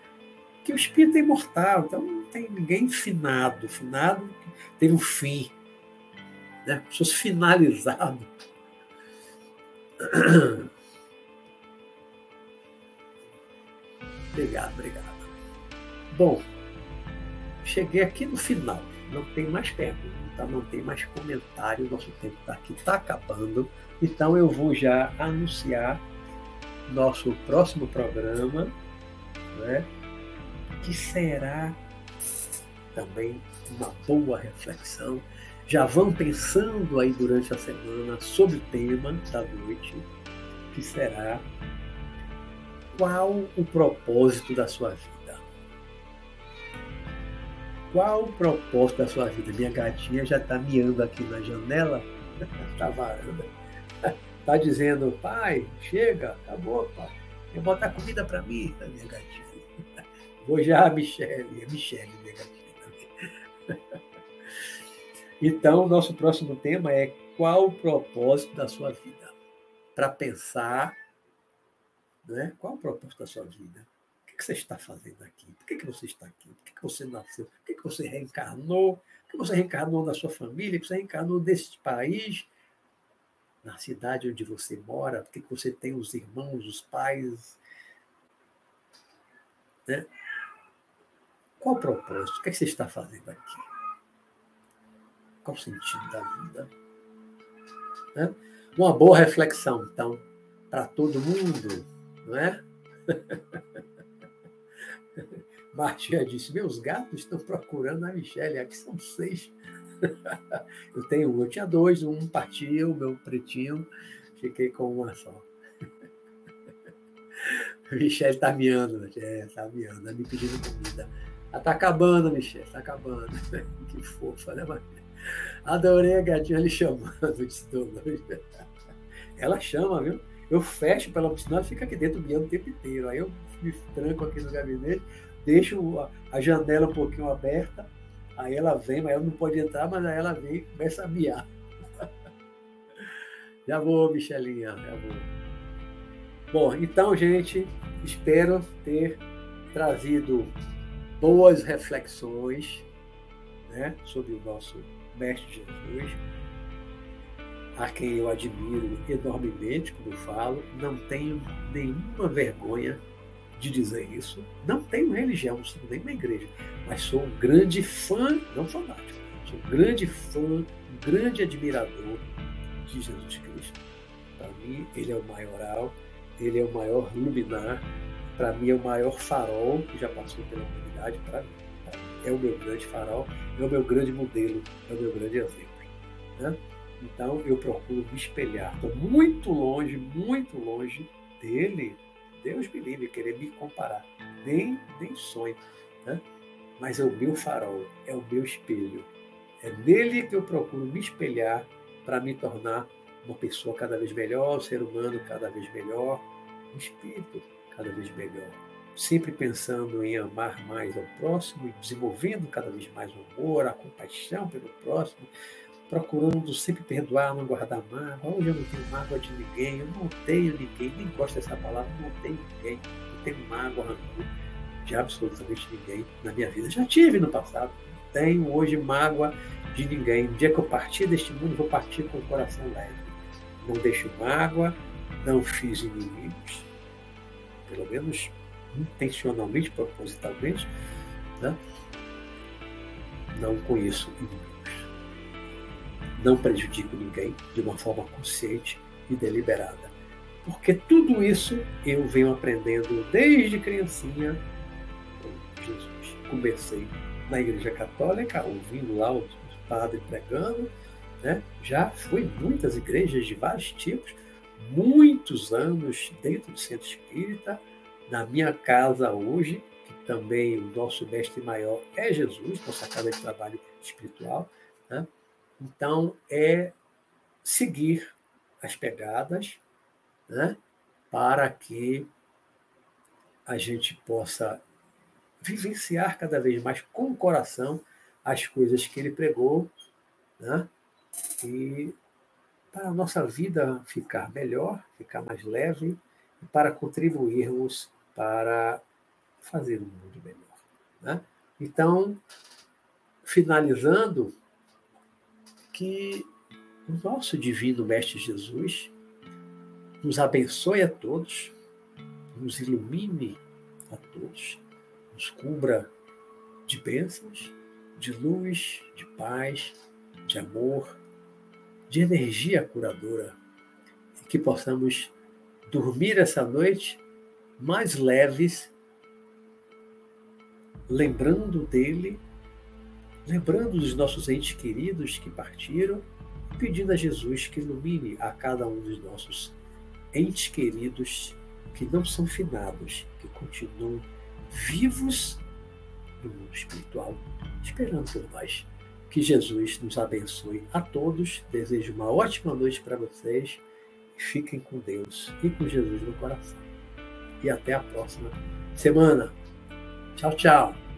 que o espírito é imortal, então não tem ninguém finado. Finado tem um fim, né? como se fosse finalizado. *coughs* Obrigado, obrigado. Bom, cheguei aqui no final. Não tem mais pergunta, não tem mais comentário. Nosso tempo está aqui, está acabando. Então eu vou já anunciar nosso próximo programa, né, que será também uma boa reflexão. Já vão pensando aí durante a semana sobre o tema da noite, que será qual o propósito da sua vida. Qual o propósito da sua vida? Minha gatinha já está miando aqui na janela *laughs* da varanda. *laughs* Está dizendo, pai, chega, acabou, pai. Vou botar comida para mim, minha gatinha. *laughs* Vou já, Michele, a Michele, minha gatinha também. Então, nosso próximo tema é qual o propósito da sua vida? Para pensar, né? qual o propósito da sua vida? Que você está fazendo aqui? Por que você está aqui? Por que você nasceu? Por que você reencarnou? Por que você reencarnou na sua família? Por que você reencarnou nesse país? na cidade onde você mora, porque você tem os irmãos, os pais. Né? Qual o propósito? O que, é que você está fazendo aqui? Qual o sentido da vida? Né? Uma boa reflexão, então, para todo mundo, não é? *laughs* *laughs* Martinha disse: Meus gatos estão procurando a Michelle, aqui são seis. *laughs* eu tenho eu tinha dois, um partiu, meu pretinho, fiquei com uma só. *laughs* Michelle tá miando, é, tá miando, tá me pedindo comida. Ela tá acabando, Michelle, tá acabando. que fofa, né? Adorei a gatinha ali chamando, disse Ela chama, viu? Eu fecho pela piscina, ela fica aqui dentro miando o tempo inteiro. Aí eu me tranco aqui no gabinete, deixo a janela um pouquinho aberta, Aí ela vem, mas ela não pode entrar, mas aí ela vem e começa a miar. *laughs* já vou, Michelinha, já vou. Bom, então, gente, espero ter trazido boas reflexões né, sobre o nosso Mestre Jesus, a quem eu admiro enormemente, como falo, não tenho nenhuma vergonha de dizer isso. Não tenho religião, não sou nem uma igreja, mas sou um grande fã, não fanático, sou um grande fã, um grande admirador de Jesus Cristo. Para mim, ele é o maioral, ele é o maior luminar, para mim é o maior farol que já passou pela humanidade, para mim. É o meu grande farol, é o meu grande modelo, é o meu grande exemplo. Né? Então eu procuro me espelhar. Estou muito longe, muito longe dele, Deus me livre querer me comparar. Nem, nem sonho. Né? Mas é o meu farol, é o meu espelho. É nele que eu procuro me espelhar para me tornar uma pessoa cada vez melhor, um ser humano cada vez melhor, um espírito cada vez melhor. Sempre pensando em amar mais ao próximo e desenvolvendo cada vez mais o amor, a compaixão pelo próximo, procurando sempre perdoar, não guardar mágoa. Hoje eu não tenho mágoa de ninguém, eu não tenho ninguém, nem gosto dessa palavra, não tenho ninguém, não tenho mágoa, rancor. de absolutamente ninguém na minha vida. Já tive no passado, tenho hoje mágoa de ninguém. No dia que eu partir deste mundo, vou partir com o coração leve. Não deixo mágoa, não fiz inimigos, pelo menos intencionalmente, propositalmente. Né? Não conheço inimigos. Não prejudico ninguém de uma forma consciente e deliberada. Porque tudo isso eu venho aprendendo desde criancinha com Jesus. Comecei na Igreja Católica, ouvindo lá os padres pregando, né? já fui em muitas igrejas de vários tipos, muitos anos dentro do centro espírita, na minha casa hoje, que também o nosso mestre maior é Jesus, nossa casa de trabalho espiritual. Né? Então, é seguir as pegadas né? para que a gente possa vivenciar cada vez mais com o coração as coisas que ele pregou, né? e para a nossa vida ficar melhor, ficar mais leve, e para contribuirmos para fazer um mundo melhor. Né? Então, finalizando, que o nosso divino Mestre Jesus nos abençoe a todos, nos ilumine a todos, nos cubra de bênçãos, de luz, de paz, de amor, de energia curadora, e que possamos dormir essa noite mais leves, lembrando dele, lembrando dos nossos entes queridos que partiram, pedindo a Jesus que ilumine a cada um dos nossos entes queridos que não são finados, que continuam vivos no mundo espiritual, esperando por nós. Que Jesus nos abençoe a todos. Desejo uma ótima noite para vocês. Fiquem com Deus e com Jesus no coração. E até a próxima semana. Tchau, tchau.